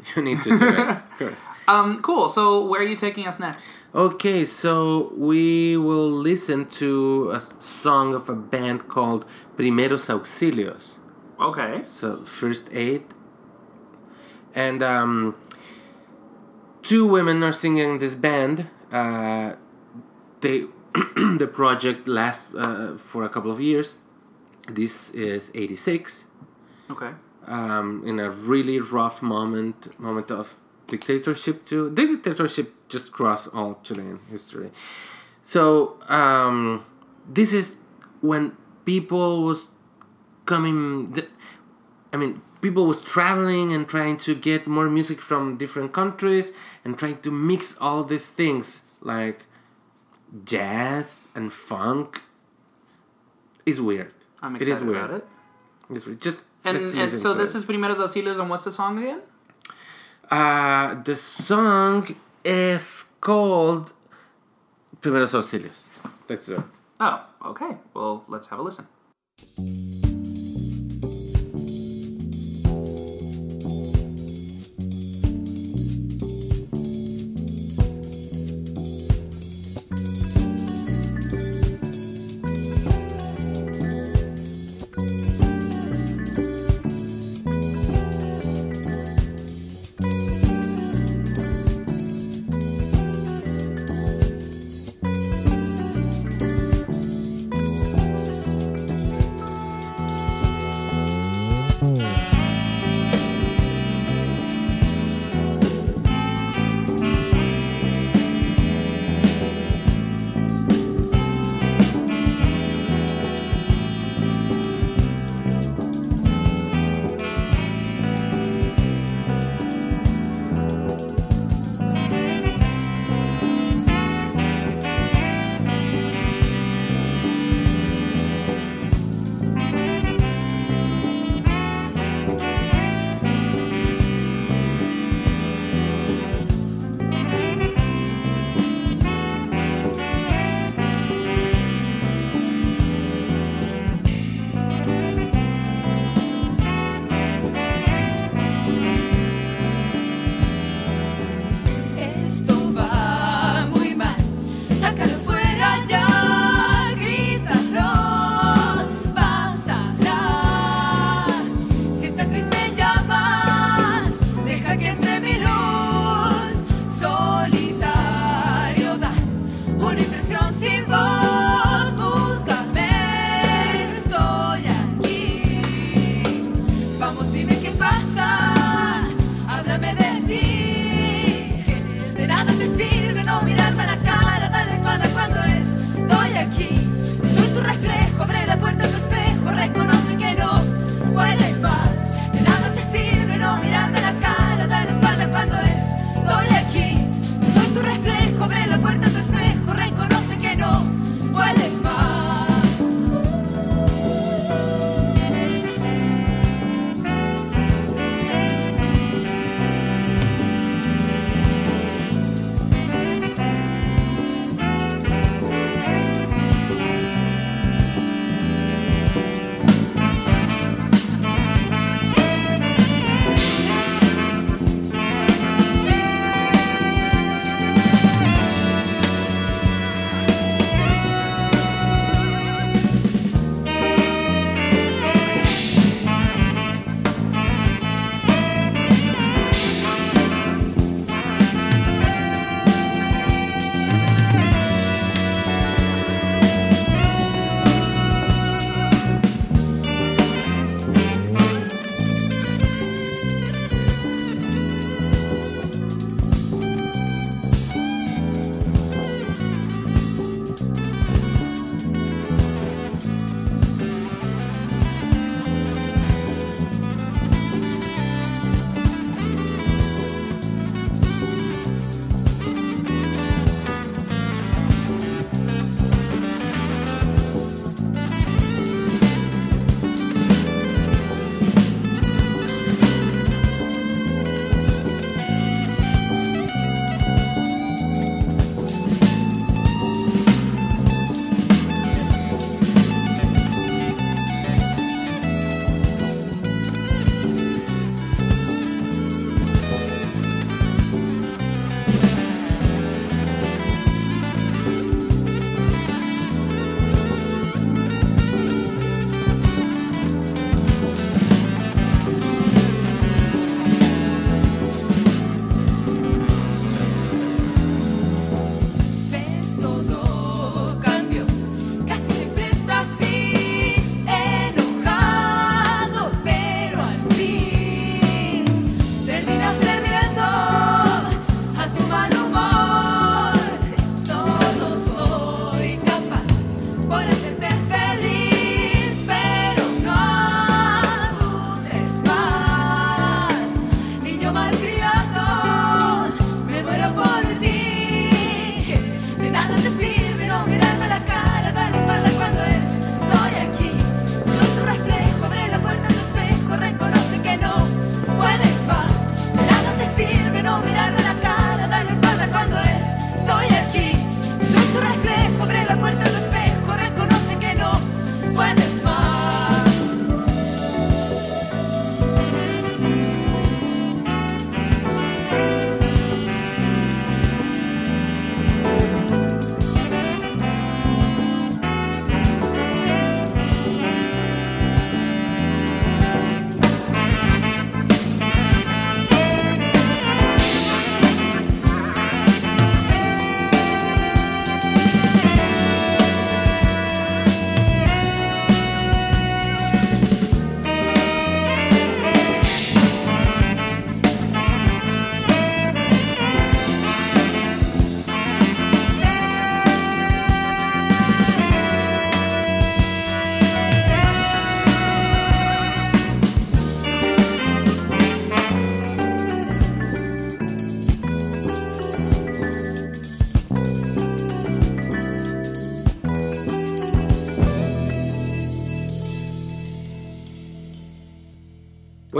<laughs> you need to do it, of course. <laughs> Um, cool. So where are you taking us next? Okay, so we will listen to a song of a band called Primeros Auxilios. Okay. so first aid and um, two women are singing this band uh, they <clears throat> the project lasts uh, for a couple of years This is 86 Okay. um, in a really rough moment moment of dictatorship too. The dictatorship just crossed all Chilean history. So um, this is when people was coming. th- I mean, people was traveling and trying to get more music from different countries and trying to mix all these things like jazz and funk. Is weird. I'm It is excited weird. about it. It's weird. Just And, and so to this it. is Primeros Auxilios, and what's the song again? Uh, the song is called Primeros Auxilios. That's it. Oh, okay. Well, let's have a listen.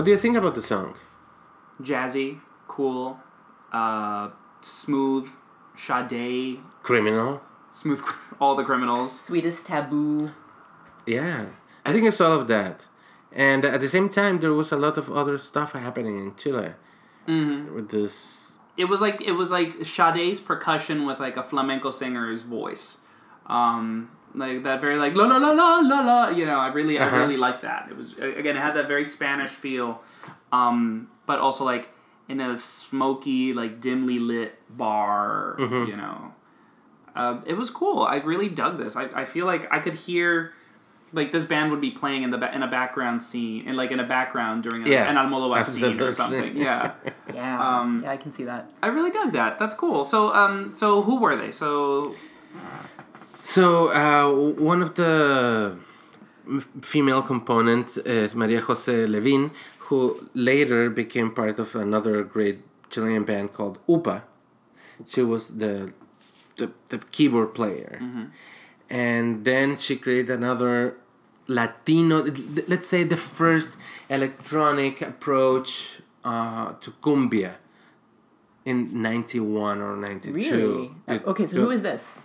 What do you think about the song? Jazzy, cool, uh, smooth, Sade, Criminal. smooth, <laughs> all the criminals. Sweetest taboo. Yeah, I think it's all of that, and at the same time, there was a lot of other stuff happening in Chile Mm-hmm. with this. It was like it was like Sade's percussion with like a flamenco singer's voice, um, like that very like la la la la la la. You know, I really Uh-huh. I really like that. It was again it had that very Spanish feel, um, but also like in a smoky like dimly lit bar. Mhm. You know, uh, it was cool. I really dug this. I, I feel like I could hear. Like this band would be playing in the ba- in a background scene, and like in a background during a, Yeah, an Almodovar scene or absolutely. something. Yeah, <laughs> Yeah. Um, yeah, I can see that. I really dug that. That's cool. So, um, so who were they? So, So uh, one of the female components is Maria Jose Levine, who later became part of another great Chilean band called UPA. She was the the, the keyboard player, and then she created another Latino, let's say the first electronic approach uh, to cumbia in 91 or 92 Really? It- okay, so who is this?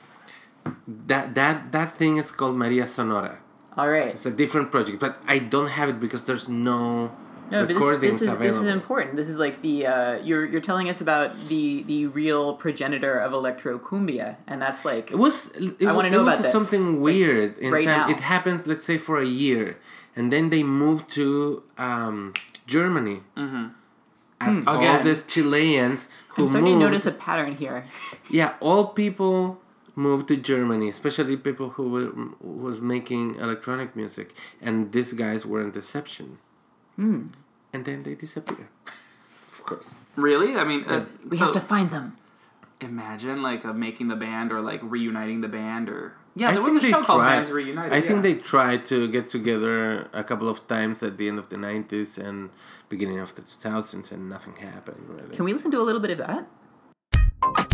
That that that thing is called Maria Sonora. All right. It's a different project, but I don't have it because there's no, No, but this, recordings this is available. this is important. This is like the uh, you're you're telling us about the the real progenitor of electro cumbia, and that's like It was. It, I wanna it know about this. something weird in right time. now. It happens, let's say, for a year, and then they move to um, Germany. Mm-hmm. As Hmm. all these Chileans who I'm starting moved. to notice a pattern here. Yeah, all people moved to Germany, especially people who were was making electronic music, and these guys were an deception. Hmm. And then they disappear. <laughs> of course. really? I mean, uh, We so have to find them. imagine like uh, making the band or like reuniting the band or yeah, I there was a think show they called Bands Reunited. I think they tried to get together a couple of times at the end of the 90s and beginning of the 2000s, and nothing happened really. Can we listen to a little bit of that?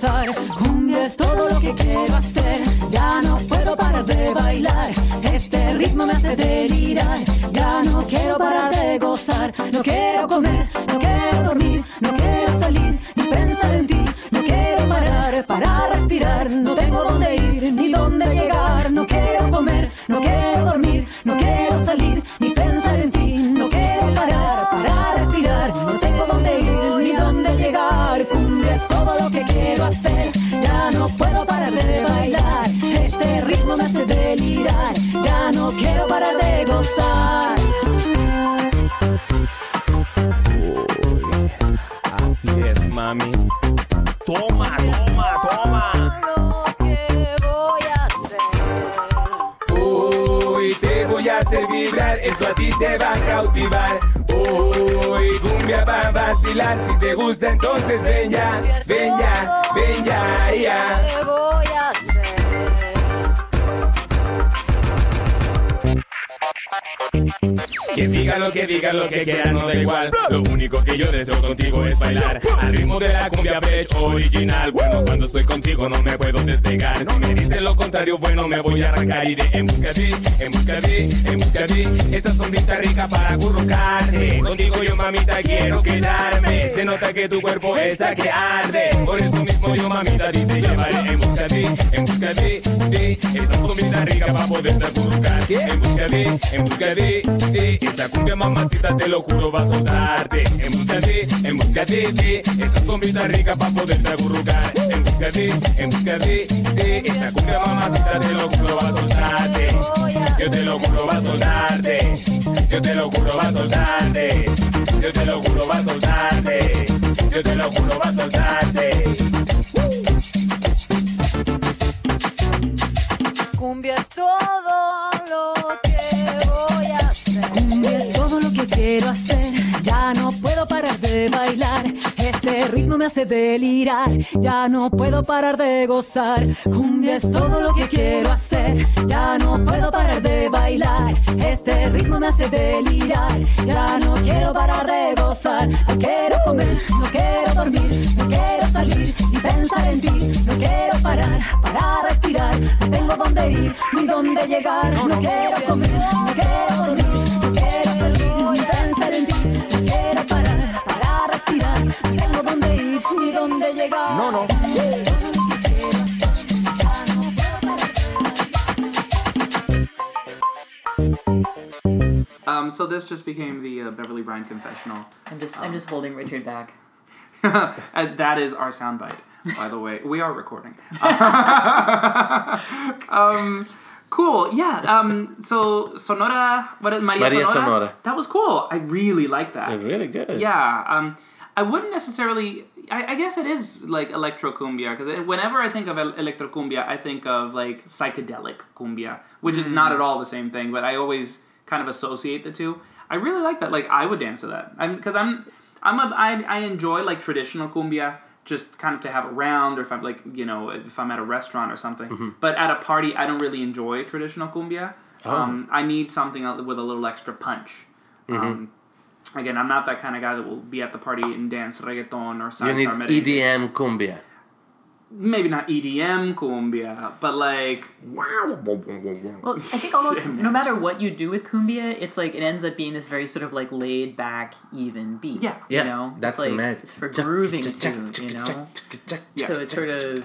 De deseo contigo es bailar al ritmo de la cumbia fresh original. Bueno, cuando estoy contigo no me puedo despegar. Si me dicen lo contrario, bueno, me voy a arrancar. Iré en busca de ti, en busca de ti, en busca de ti. Esa sombrita rica para acurrucarte. Contigo yo, mamita, quiero quedarme. Se nota que tu cuerpo está que arde. Por eso mismo yo, mamita, a ti te llevaré en busca de ti, en busca de ti, esa sombrita rica para poderte acurrucar. En busca de, en busca de, de esa cumbia mamacita, te lo juro, va a soltarte. En busca de, en busca de, de esa sombrita rica para poderte acurrucar. Busca de, en busca de, de esa cumbia mamacita, te lo juro, va a soltarte. Yo te lo juro, va a soltarte. Yo te lo juro, va a soltarte. Yo te lo juro, va a soltarte. Yo te lo juro va a soltarte. Me hace delirar. Ya no puedo parar de gozar. Cumbia es todo lo que quiero hacer. Ya no puedo parar de bailar. Este ritmo me hace delirar. Ya no quiero parar de gozar. No quiero comer, no quiero dormir, no quiero salir y pensar en ti. No quiero parar para respirar. No tengo dónde ir ni dónde llegar. No, quiero comer, no quiero No, no. Um, so this just became the uh, Beverly Bryan confessional. I'm just I'm just holding Richard back. <laughs> That is our soundbite, by the way. We are recording. <laughs> um, cool. Yeah. Um, so Sonora, what is Maria, Maria Sonora? Sonora. That was cool. I really like that. It's really good. Yeah. Um, I wouldn't necessarily. I, I guess it is like electro cumbia because whenever I think of el- electro cumbia, I think of like psychedelic cumbia, which is not at all the same thing. But I always kind of associate the two. I really like that. Like I would dance to that. I'm because I'm I'm a I, I enjoy like traditional cumbia just kind of to have around or if I'm like you know if I'm at a restaurant or something. But at a party, I don't really enjoy traditional cumbia. Um, I need something with a little extra punch. Um, again, I'm not that kind of guy that will be at the party and dance reggaeton or You need or merengue. EDM cumbia. Maybe not EDM cumbia, but like wow. Well, I think almost <laughs> no matter what you do with cumbia, it's like it ends up being this very sort of like laid back, even beat. Yeah. Yes, you know, that's it's the like, magic. It's for grooving to, you know. Yeah. So it's sort of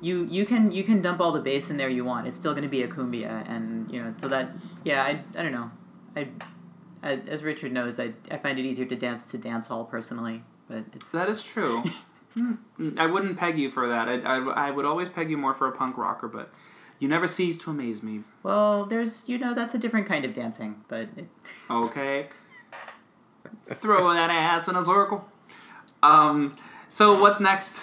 you you can you can dump all the bass in there you want. It's still going to be a cumbia, and you know so that yeah I, I don't know I, I as Richard knows I, I find it easier to dance to dance hall personally, but it's that is true. <laughs> Hmm. I wouldn't peg you for that. I, I, I would always peg you more for a punk rocker, but you never cease to amaze me. well there's you know that's a different kind of dancing, but it, Okay. Throw that ass in a circle. Um. So what's next?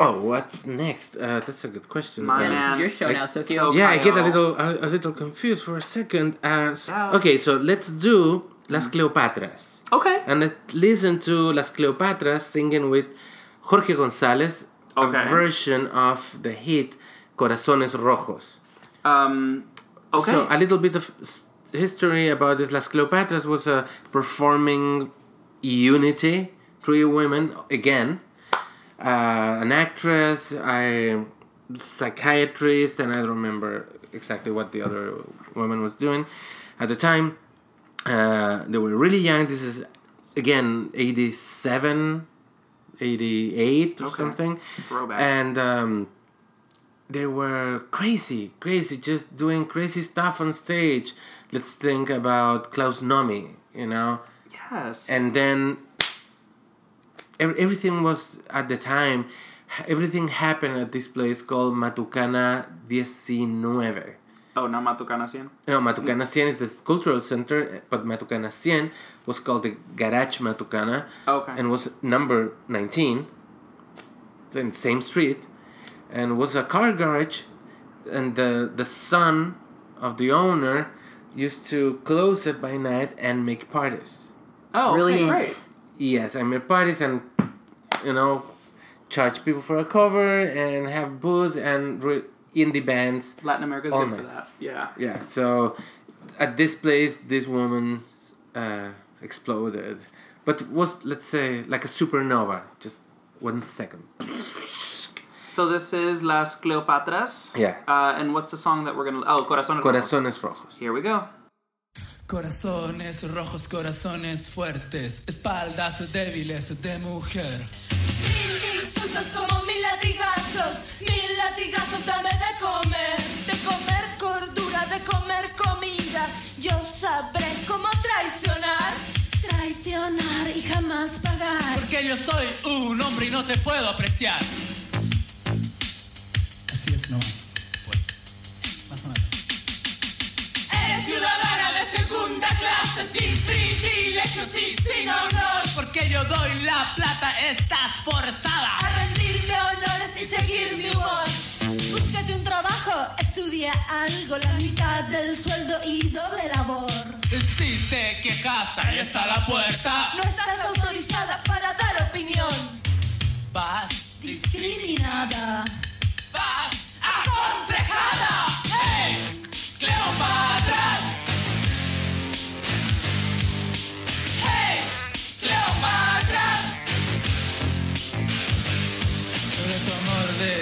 Oh, what's next? Uh, that's a good question. My Uh, man. your show now, So Sokyo. yeah, I get a little a, a little confused for a second. Uh, Yeah. Okay, so let's do Las Cleopatras. Okay. And let's listen to Las Cleopatras singing with Jorge González, Okay. a version of the hit Corazones Rojos. Um. Okay. So a little bit of history about this. Las Cleopatras was a performing unity, three women again, uh, an actress, a psychiatrist, and I don't remember exactly what the other woman was doing at the time. Uh, they were really young. This is again 87, 88 or Okay. something. Throwback. And um, they were crazy, crazy, just doing crazy stuff on stage. Let's think about Klaus Nomi, you know? yes. And then everything was at the time, everything happened at this place called Matucana 19. oh, not Matucana 100? No, Matucana 100 is the cultural center, but Matucana 100 was called the Garage Matucana oh, Okay. and was number 19 in the same street and was a car garage and the the son of the owner used to close it by night and make parties oh, okay, Brilliant. great. Yes i made parties and you know charge people for a cover and have booze and re- indie bands Latin America's good for night. that. Yeah. yeah so at this place this woman uh, exploded but was let's say like a supernova just one second So this is Las Cleopatras. Yeah. Uh, and what's the song that we're gonna? Oh, Corazones. Rojos. corazones rojos Here we go. Corazones rojos, corazones fuertes, espaldas débiles de mujer. Mil insultos como mil latigazos, mil latigazos dame de comer, de comer cordura, de comer comida. Yo sabré cómo traicionar, traicionar y jamás pagar. Porque yo soy un hombre y no te puedo apreciar. Así es nomás, pues. Más o menos. Eres ciudadana de segunda clase, sin privilegios y sin honor. Porque yo doy la plata, estás forzada. A rendirme honores y seguir mi humor. Búscate un trabajo, estudia algo, la mitad del sueldo y doble labor. Si te quejas, ahí está la puerta. No estás autorizada para dar opinión. Vas, Discriminada. vas, aconsejada. ¡Hey! Cleopatra.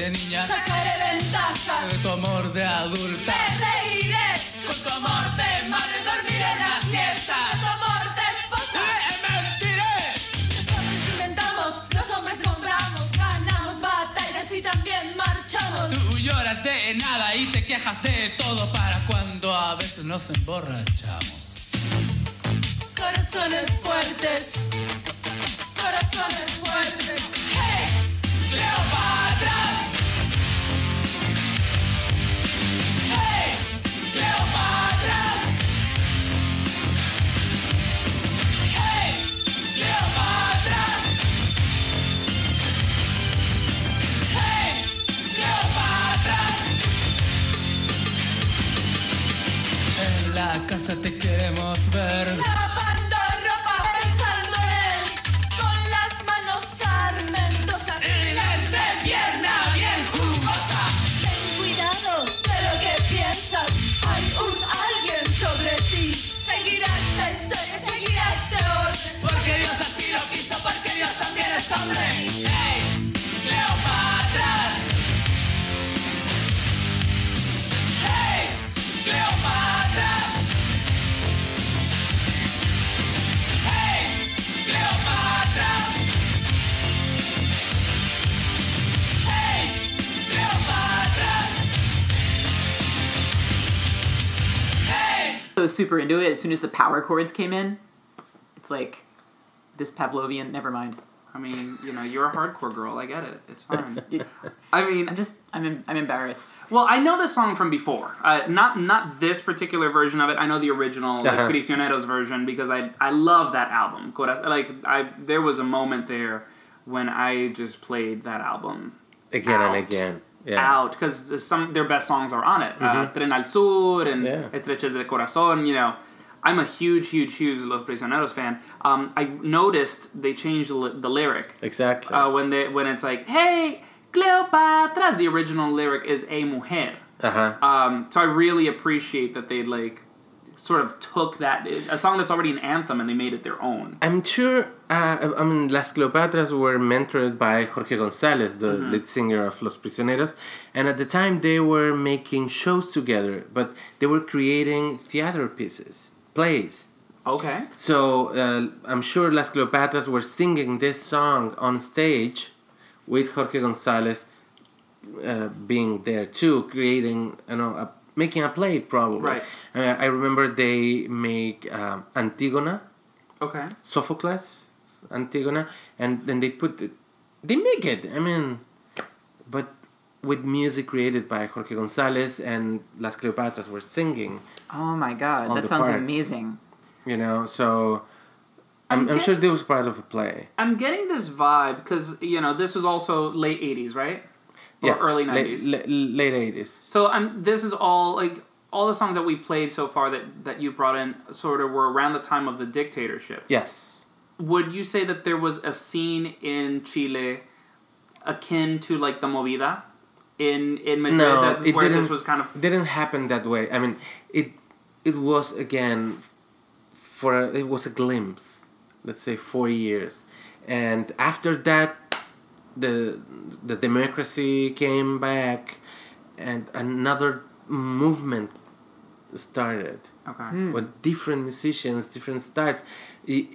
De niña, Sacaré ventaja. de tu amor de adulta. Me reiré. Con tu amor de madre dormiré la siesta. De tu amor de esposa. ¡Eh, mentiré! Los hombres inventamos, los hombres compramos, ganamos batallas y también marchamos. Tú lloras de nada y te quejas de todo para cuando a veces nos emborrachamos. Corazones fuertes, corazones fuertes. ¡Hey! Cleopatra. La casa super into it. As soon as the power chords came in, it's like this Pavlovian. Never mind. I mean, you know, you're a hardcore girl. I get it. It's fine. I mean, I'm just I'm em- I'm embarrassed. Well, I know this song from before. Uh, not not this particular version of it. I know the original like, Uh-huh. Prisioneros version because I I love that album. Coraz- Like I there was a moment there when I just played that album Again Out. and again. Yeah. out because some their best songs are on it. Uh, Mhm. Tren al Sur and Yeah. Estrechez de Corazón. You know, I'm a huge, huge, huge Los Prisioneros fan. Um, I noticed they changed the, the lyric Exactly. uh, when they when it's like, "Hey, Cleopatra." The original lyric is "a mujer." Uh huh. Um, so I really appreciate that they like sort of took that a song that's already an anthem and they made it their own. I'm sure. Uh, I mean, Las Cleopatras were mentored by Jorge González, the Mhm. lead singer of Los Prisioneros, and at the time they were making shows together, but they were creating theater pieces, plays. Okay. So uh, I'm sure Las Cleopatras were singing this song on stage, with Jorge González uh, being there too, creating you know a, making a play probably. Right. Uh, I remember they make um, Antigona. Okay. Sophocles, Antigona, and then they put it, they make it. I mean, but with music created by Jorge González and Las Cleopatras were singing. Oh my god, that sounds parts, amazing. You know, so I'm, I'm I'm sure this was part of a play. I'm getting this vibe because you know this was also late '80s, right? Or Yes, early late- '90s. la- late eighties. So I'm. This is all like all the songs that we played so far that that you brought in sort of were around the time of the dictatorship. Yes. Would you say that there was a scene in Chile akin to like the movida in in Madrid No, that, it where didn't. this was kind of didn't happen that way. I mean, it it was again for a, it was a glimpse. Let's say four years, and after that, the the democracy came back, and another movement started okay. Hmm. with different musicians, different styles. I-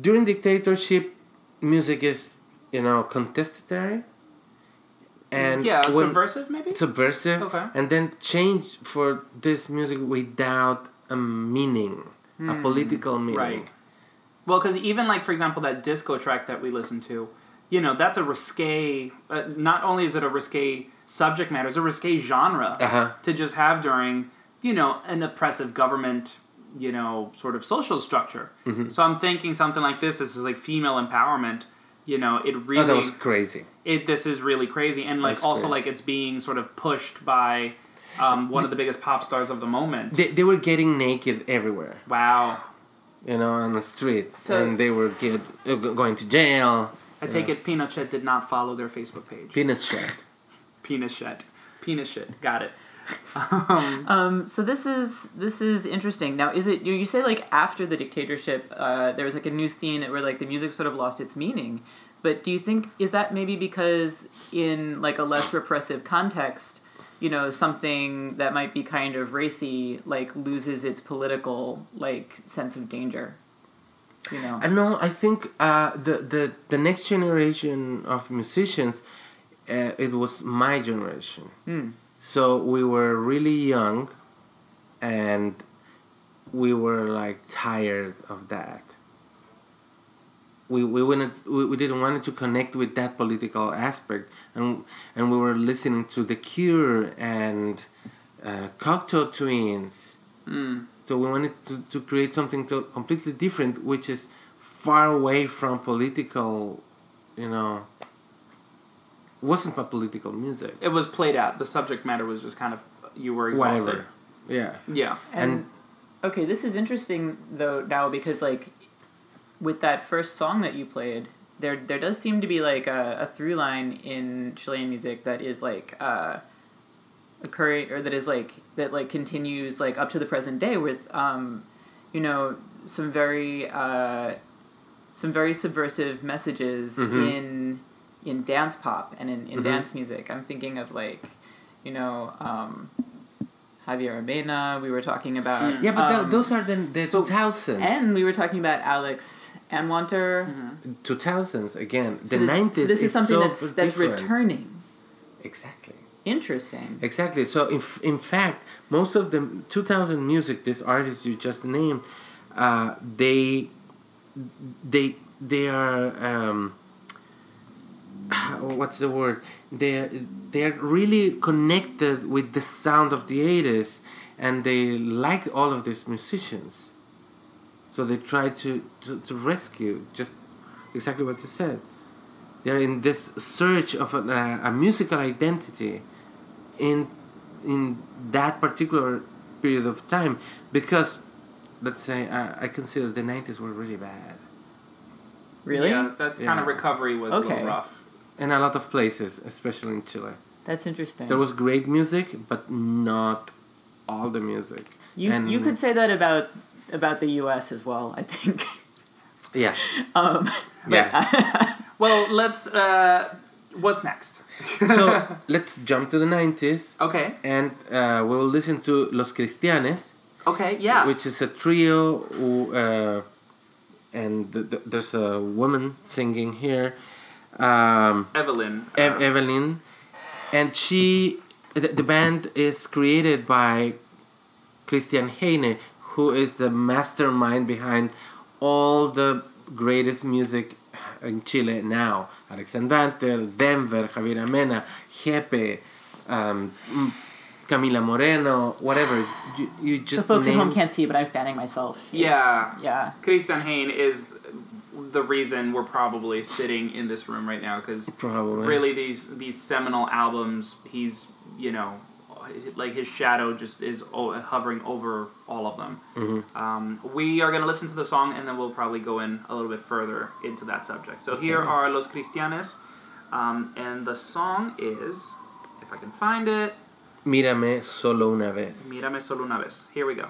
during dictatorship, music is you know contestatory, and yeah, when- subversive maybe. subversive Okay. and then change for this music without a meaning a political meaning Right. Well, because even like for example that disco track that we listened to, you know that's a risque. Uh, not only is it a risque subject matter, it's a risque genre uh-huh to just have during you know an oppressive government you know, sort of social structure. Mhm. So I'm thinking something like this. This is like female empowerment. You know, it really. oh, that was crazy. it this is really crazy and like That's also great. like it's being sort of pushed by um, one of the biggest pop stars of the moment They, they were getting naked everywhere. wow You know, on the streets, So- and they were get, uh, going to jail. I take it pinochet did not follow their facebook page Penis shot. pinochet pinochet got it <laughs> Um, so this is this is interesting. Now, is it you, you say like after the dictatorship, uh, there was like a new scene where like the music sort of lost its meaning. But do you think is that maybe because in like a less repressive context, you know, something that might be kind of racy like loses its political like sense of danger? You know. I know. I think uh, the the the next generation of musicians, uh, it was my generation. Hmm. So we were really young, and we were like tired of that. We we wanted we, we didn't want to connect with that political aspect, and and we were listening to The Cure and uh, Cocteau Twins. Mm. So we wanted to, to create something to, completely different, which is far away from political, you know. Wasn't a political music. it was played out the subject matter was just kind of you were exhausted Whatever. Yeah. yeah And, okay, this is interesting though now because like with that first song that you played, there there does seem to be like a, a through line in Chilean music that is like uh, occurring or that is like that like continues like up to the present day with um, you know some very uh, some very subversive messages Mhm. in in dance pop and in, in Mhm. dance music. I'm thinking of like you know. Um, Javiera Mena, we were talking about. Yeah, but tho- um, those are the the two thousands. and we were talking about Alex Anwandter. two thousands again. So The this- nineties. So this is something so that's that's different. returning. Exactly. Interesting. Exactly. So in, in fact, most of the 2000 music, this artist you just named, uh, they they they are um, <sighs> what's the word? They they are really connected with the sound of the 80s, and they like all of these musicians. So they try to, to, to rescue just exactly what you said. They're in this search of a, a musical identity in in that particular period of time because let's say I, I consider the 90s were really bad Really? yeah that kind of recovery was a little rough in a lot of places especially in chile That's interesting. there was great music but not all the music you and you could say that about about the U.S. as well. I think. <laughs> yeah Um, yeah <laughs> well let's uh what's next so <laughs> let's jump to the 90s okay. And uh, we'll listen to los cristianes. Okay yeah. Which is a trio who, uh, and th- th- there's a woman singing here um, evelyn Ev- Evelyn, and she, the, the band is created by Christian Heyne, who is the mastermind behind all the greatest music in Chile now. Alex Anwandter, Denver, Javiera Mena, Gepe, um, mm, Camila Moreno, whatever. You, you the just folks at home can't see, but I'm fanning myself. It's- Yeah. Yeah. Christian Heyne is the reason we're probably sitting in this room right now because Probably. really these these seminal albums he's you know like his shadow just is hovering over all of them Mhm. um, we are going to listen to the song and then we'll probably go in a little bit further into that subject so here Okay. are los cristianes um, and the song is if i can find it Mírame solo una vez. mírame solo una vez here we go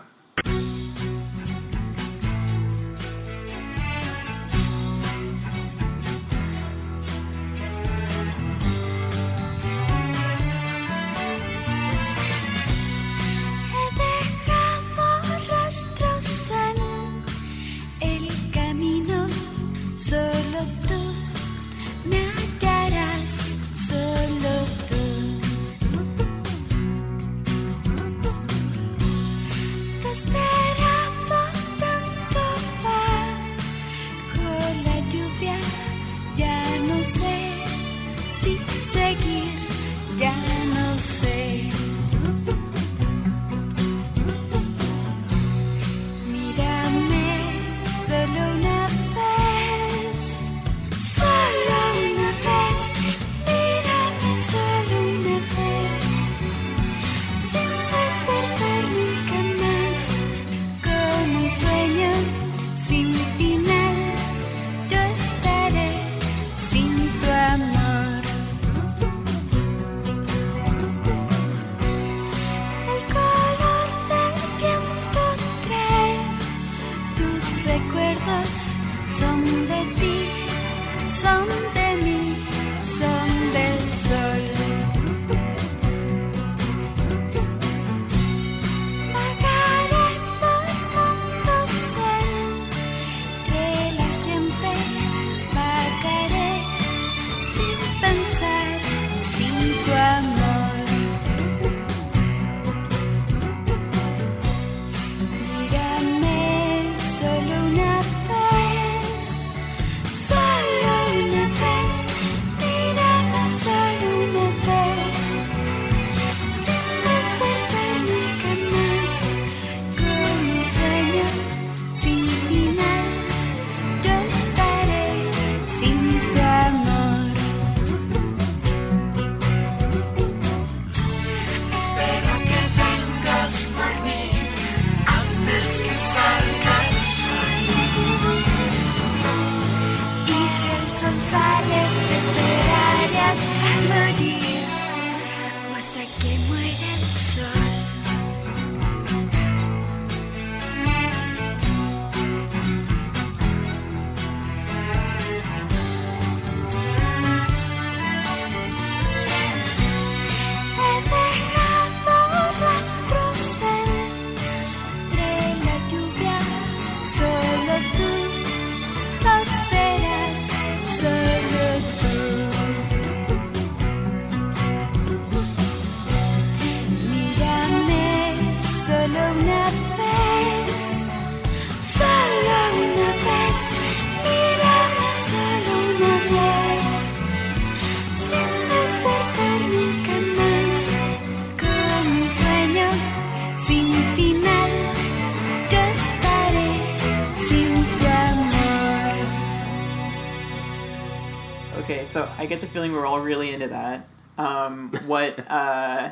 we're all really into that. Um, what, uh,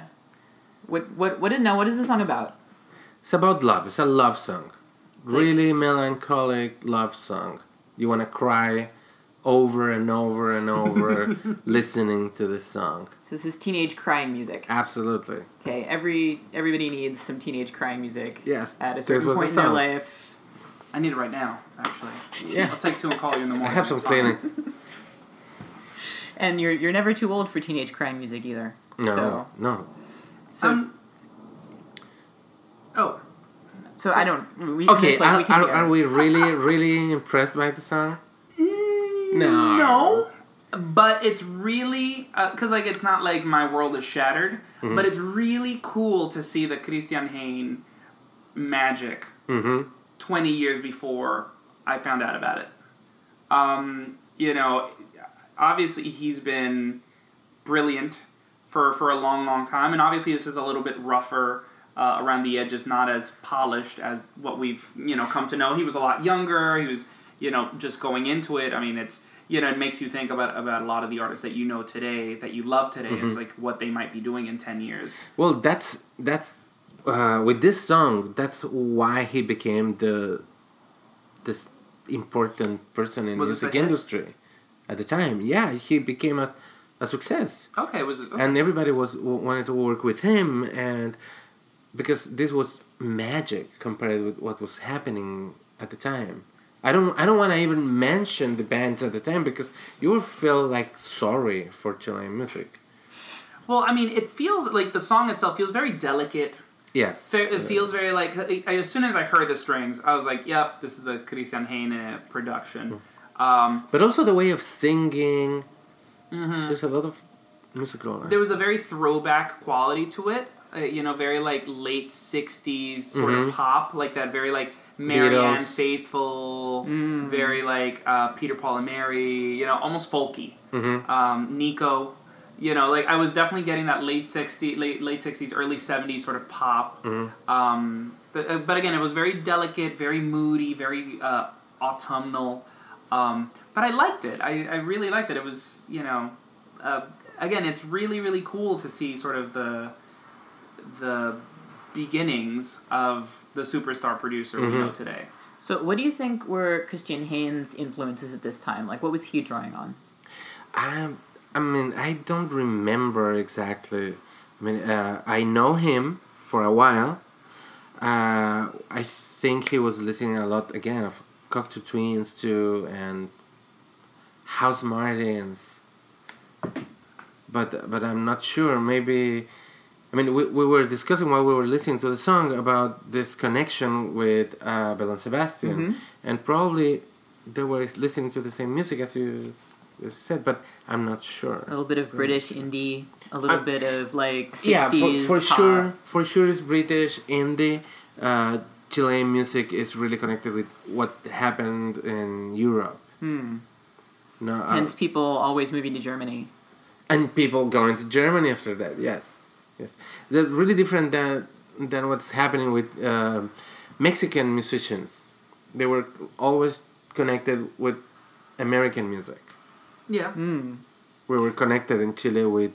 what, what, what is now? What is the song about? It's about love. It's a love song. Really melancholic love song. You want to cry over and over and over <laughs> listening to this song. So this is teenage crying music. Absolutely. Okay, every everybody needs some teenage crying music. Yes. At a certain point a in their life. I need it right now, actually. Yeah. I'll take two and call you in the morning. I morning. have some It's. Kleenex. <laughs> And you're you're never too old for teenage crying music either. No, So, no. so, Um, oh, so I don't. We, Okay, it's like are, we are, are we really, really impressed by the song? No. no. But it's really because like it's not like my world is shattered, Mhm. but it's really cool to see the Christian Heyne magic Mm-hmm. 20 years before I found out about it. Um, you know, obviously he's been brilliant for, for a long, long time, and obviously this is a little bit rougher uh, around the edges, not as polished as what we've, you know, come to know. He was a lot younger, he was, you know, just going into it. I mean, it's, you know, it makes you think about, about a lot of the artists that you know today, that you love today, is Mhm. like what they might be doing in 10 years. Well, that's that's uh, with this song. That's why he became the this important person in Was music industry at the time. Yeah, he became a, a success, Okay, was it? Okay. and everybody was wanted to work with him, and because this was magic compared with what was happening at the time. I don't I don't want to even mention the bands at the time because you will feel like sorry for Chilean music. Well, I mean, it feels like the song itself feels very delicate. Yes. It feels very like as soon as I heard the strings, I was like, "Yep, this is a Christian Heyne production." Mm. Um, But also the way of singing. mhm. There's a lot of musical. There was a very throwback quality to it. Uh, you know, very like late '60s sort Mhm. of pop, like that very like Marianne Beatles. Faithfull, Mm. very like uh, Peter Paul and Mary. You know, almost folky. Mhm. um, Nico. You know, like I was definitely getting that late '60s, late late '60s, early '70s sort of pop. Mhm. Um, but, uh, but again, it was very delicate, very moody, very uh, autumnal. Um, but I liked it. I, I really liked it. It was, you know, uh, again, it's really really cool to see sort of the the beginnings of the superstar producer we know Mhm. today. So, what do you think were Christian Heyne's influences at this time? Like, what was he drawing on? I, I mean, I don't remember exactly. I mean, uh, I know him for a while. Uh, I think he was listening a lot again of Cocteau Twins too, and House Martins. But but I'm not sure. Maybe. I mean, we, we were discussing while we were listening to the song about this connection with uh, Belle and Sebastian, Mhm. and probably they were listening to the same music as you, as you said, but I'm not sure. A little bit of British indie, a little bit of like 60s yeah, for, for sure, for sure, it's British indie. Uh, Chilean music is really connected with what happened in Europe. Hmm. No, uh, Hence, people always moving to Germany. and people going to Germany after that. Yes, yes, they're really different than than what's happening with uh, Mexican musicians. They were always connected with American music. Yeah. Hmm. We were connected in Chile with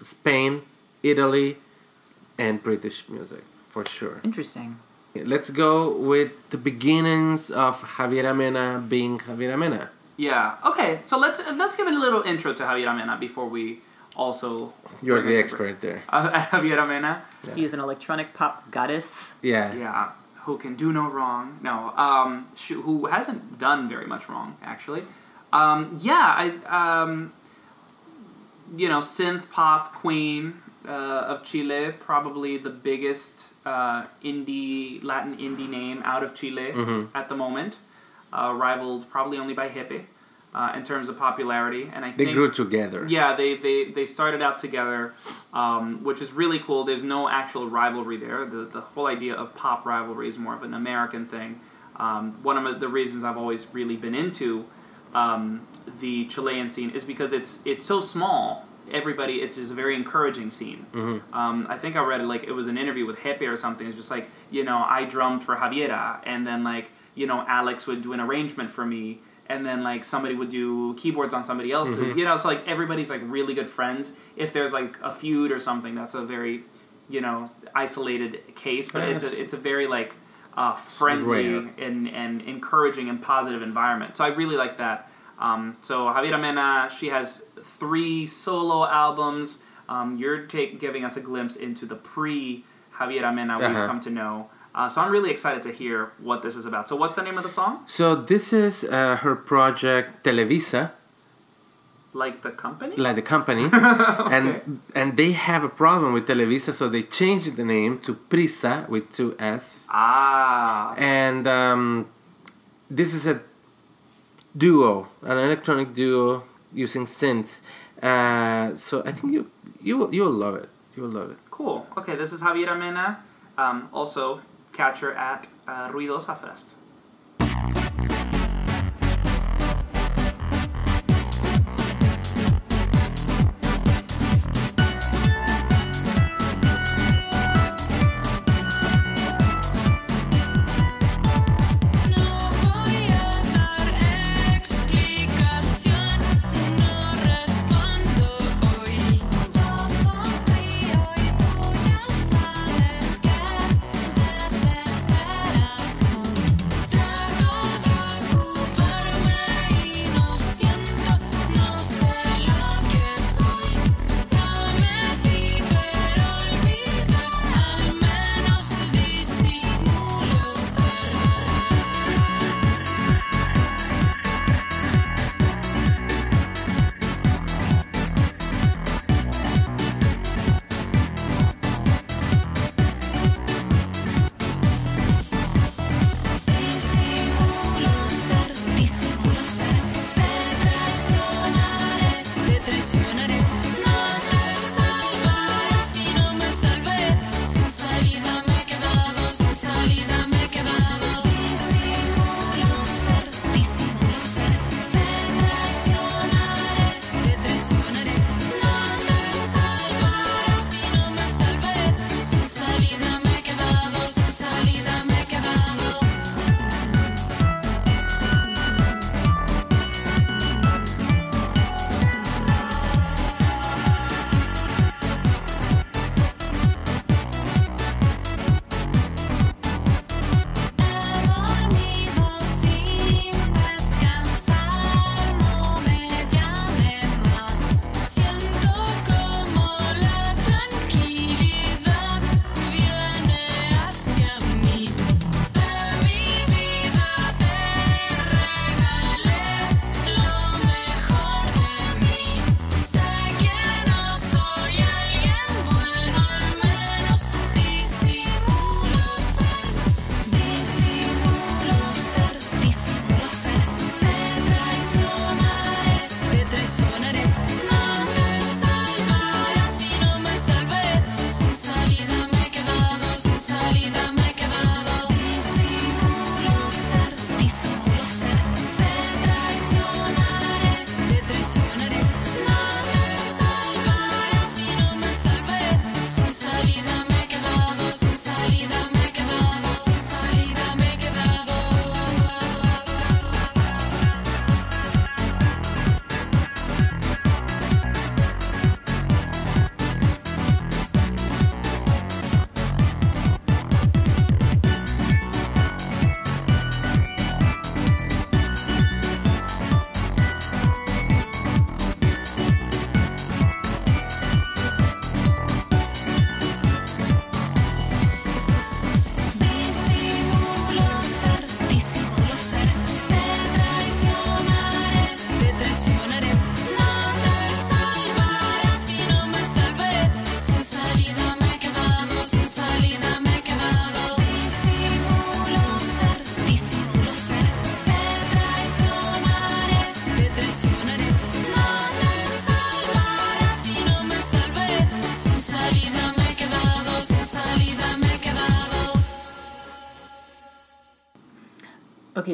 Spain, Italy, and British music for sure. Interesting. Let's go with the beginnings of Javiera Mena being Javiera Mena. Yeah. Okay. So let's let's give it a little intro to Javiera Mena before we also. You're the it to- expert there. <laughs> Uh, Javiera Mena. He is an electronic pop goddess. Yeah. Yeah. Who can do no wrong? No. Um. sh- Who hasn't done very much wrong actually. Um. Yeah. I. Um. You know, synth pop queen uh, of Chile, probably the biggest uh, indie Latin indie name out of Chile Mhm. at the moment, uh, rivaled probably only by Gepe uh, in terms of popularity. And I They think grew together. yeah, they, they, they started out together, um, which is really cool. There's no actual rivalry there. The, the whole idea of pop rivalry is more of an American thing. Um, one of the reasons I've always really been into um, the Chilean scene is because it's it's so small. Everybody, it's just a very encouraging scene. Mhm. Um, I think I read it like it was an interview with Gepe or something. It's just like you know I drummed for Javiera, and then like you know Alex would do an arrangement for me and then like somebody would do keyboards on somebody else's. Mhm. You know, so like everybody's like really good friends. If there's like a feud or something, that's a very you know isolated case, but it's a it's a very like uh, friendly and, and encouraging and positive environment. So I really like that. Um, so Javiera Mena, she has three solo albums. Um, you're take, giving us a glimpse into the pre Javiera Mena we've Uh-huh. come to know. Uh, so I'm really excited to hear what this is about. So what's the name of the song? So this is uh, her project Televisa, Like the company? like the company, <laughs> and and they have a problem with Televisa, so they changed the name to Prisa with two S. Ah. And um, this is a duo, an electronic duo using synths. Uh, so I think you you will- you'll love it. You'll love it. Cool. Okay, this is Javiera Mena. Um, also, catch her at uh, Ruidosa Fest.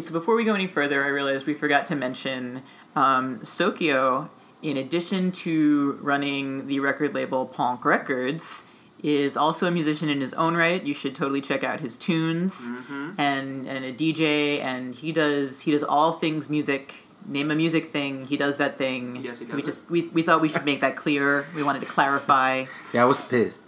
Okay, so before we go any further, I realized we forgot to mention um, Sokyo, in addition to running the record label Ponk Records, is also a musician in his own right. You should totally check out his tunes Mm-hmm. and and a DJ and he does he does all things music. Name a music thing, he does that thing. Yes, he does We it. just we, we thought we should make that clear. We wanted to clarify. Yeah, I was pissed.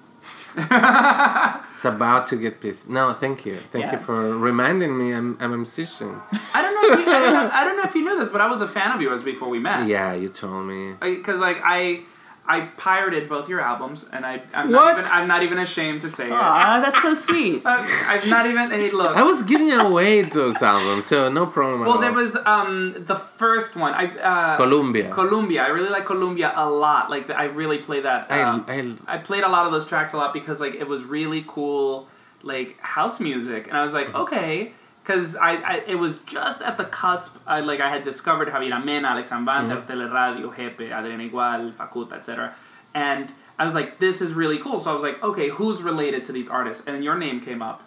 <laughs> it's about to get pissed. No, thank you. Thank Yeah. you for reminding me I'm, I'm a musician. I don't know. If you, I, don't know I don't know if you knew this, but I was a fan of yours before we met. Yeah, you told me. Because like I, I pirated both your albums, and I I'm not even I'm not even ashamed to say it. Aw, that's so sweet. I, <laughs> I'm not even. Hey, look. I was giving away those albums, so no problem at Well, all. there was um the first one. I uh, Columbia. Columbia. I really like Columbia a lot. Like I really play that. I, um, I, I played a lot of those tracks a lot because like it was really cool, like house music, and I was like, Mm-hmm. okay, because I, I it was just at the cusp. I, like I had discovered Javiera Mena, Alex Anwandter, Mhm. Teleradio, Gepe, Adrián Igual, Fakuta, etc. And I was like, this is really cool. So I was like, okay, who's related to these artists? And your name came up,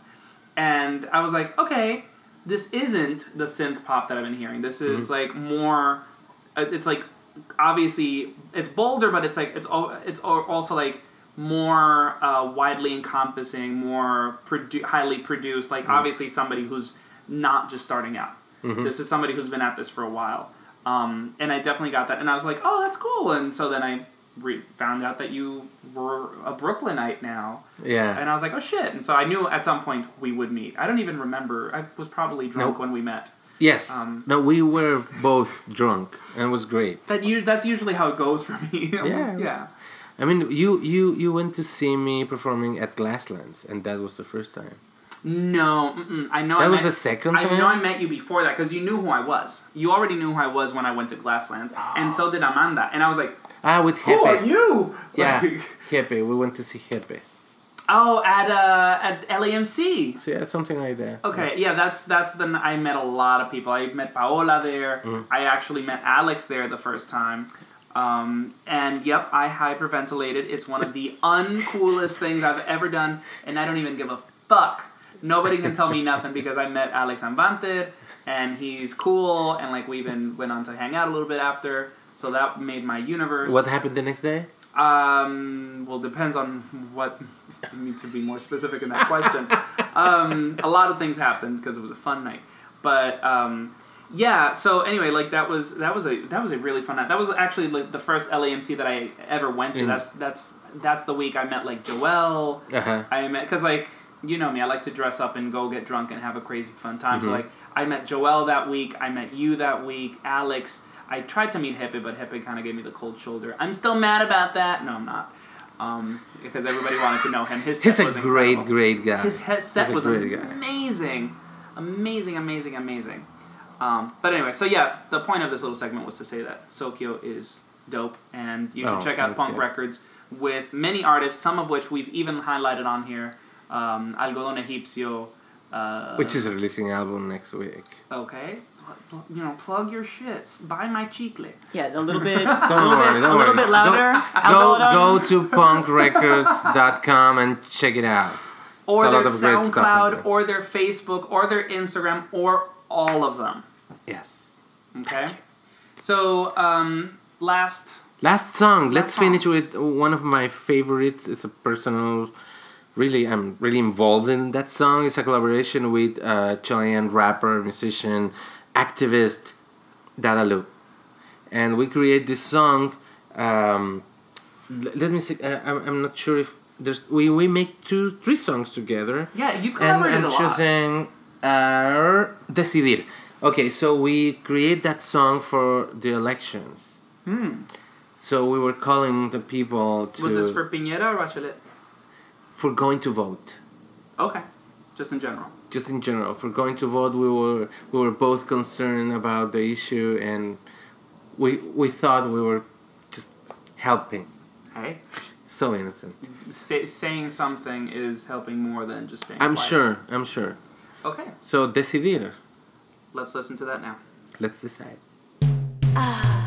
and I was like, okay, this isn't the synth pop that I've been hearing. This is Mhm. like more. uh, It's like obviously it's bolder, but it's like it's it's also like more uh, widely encompassing, more produ- highly produced. Like obviously somebody who's not just starting out. Mhm. This is somebody who's been at this for a while, um, and I definitely got that. And I was like, oh, that's cool. And so then I re- found out that you were a Brooklynite now. Yeah. And I was like, oh shit. And so I knew at some point we would meet. I don't even remember. I was probably drunk Nope. when we met. yes. Um, no, we were both drunk, and it was great. That you, that's usually how it goes <laughs> for me. Yeah, was- yeah. I mean, you, you, you went to see me performing at Glasslands, and that was the first time. No, mm-mm. I know. That I was met, the second I time? know I met you before that because you knew who I was. You already knew who I was when I went to Glasslands, and so did Amanda. And I was like, Ah, with "Who are you?" Yeah, Like. We went to see Gepe. oh, at uh, at LAMC. So yeah, something like that. Okay, yeah, that's that's the I met a lot of people. I met Paola there. Mm. I actually met Alex there the first time. Um, and yep, I hyperventilated. It's one of the uncoolest things I've ever done, and I don't even give a fuck. Nobody can tell me <laughs> nothing because I met Alex Anwandter, and he's cool, and like we even went on to hang out a little bit after. So that made my universe. What happened the next day? Um, well, depends on what you need to be more specific in that question. um, a lot of things happened because it was a fun night, but um, yeah. So anyway, like that was that was a that was a really fun night. That was actually like the first LAMC that I ever went to. Mm. That's that's that's the week I met like Joelle. Uh-huh. I met because like you know me, I like to dress up and go get drunk and have a crazy fun time. So Mhm. like I met Joelle that week. I met you that week. Alex. I tried to meet Gepe, but Gepe kind of gave me the cold shoulder. I'm still mad about that. No, I'm not. Um, because everybody wanted to know him. His set He's a was great, incredible. great guy. His he- set was great guy. amazing, amazing, amazing, amazing. Um, but anyway, so yeah, the point of this little segment was to say that Sokyo is dope, and you should Oh, check out thank Punk. Records with many artists, some of which we've even highlighted on here. Um, Algodón Egipcio. Uh, Which is releasing album next week. okay. You know, plug your shits. Buy my chicle. Yeah, a little bit. <laughs> Don't a little worry, bit, don't a little worry. bit louder. Go, Algodón. go to punkrecords.com and check it out. Or It's their lot of great stuff on SoundCloud, or their Facebook, or their Instagram, or all of them. Yes. Okay. So, um, last. Last song. Let's song. finish with one of my favorites. It's a personal. Really, I'm really involved in that song. It's a collaboration with uh, Chilean rapper, musician, activist Dadalu, and we create this song. Um, let me see. Uh, I'm, I'm not sure if there's. We we make two, three songs together. Yeah, you've and collaborated I'm a lot. choosing uh, Decidir. Okay, so we create that song for the elections. Hmm. So we were calling the people to Was this for Piñera or Bachelet? For going to vote. Okay. Just in general. Just in general, for going to vote, we were we were both concerned about the issue, and we we thought we were just helping. Hey. So innocent. Say, saying something is helping more than just staying I'm quiet. sure. I'm sure. Okay. So decidir. Let's listen to that now. Let's decide. llenos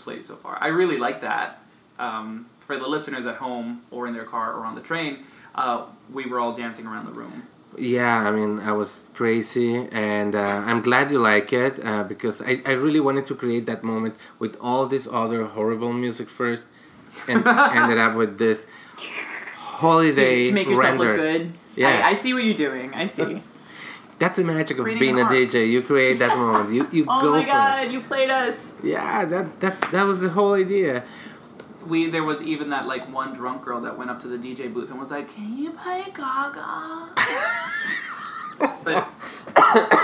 played so far. I really like that. Um, for the listeners at home or in their car or on the train, uh, we were all dancing around the room. Yeah, I mean, I was crazy, and uh, I'm glad you like it uh, because I, I really wanted to create that moment with all this other horrible music first, and <laughs> ended up with this holiday to, to make yourself rendered. look good. Yeah. I, I see what you're doing. I see. That's the magic of Reading being a. DJ. You create that <laughs> moment. You you oh go my for god, you played us. Yeah, that that that was the whole idea. We there was even that like one drunk girl that went up to the DJ booth and was like, "Can you play Gaga?" <laughs> but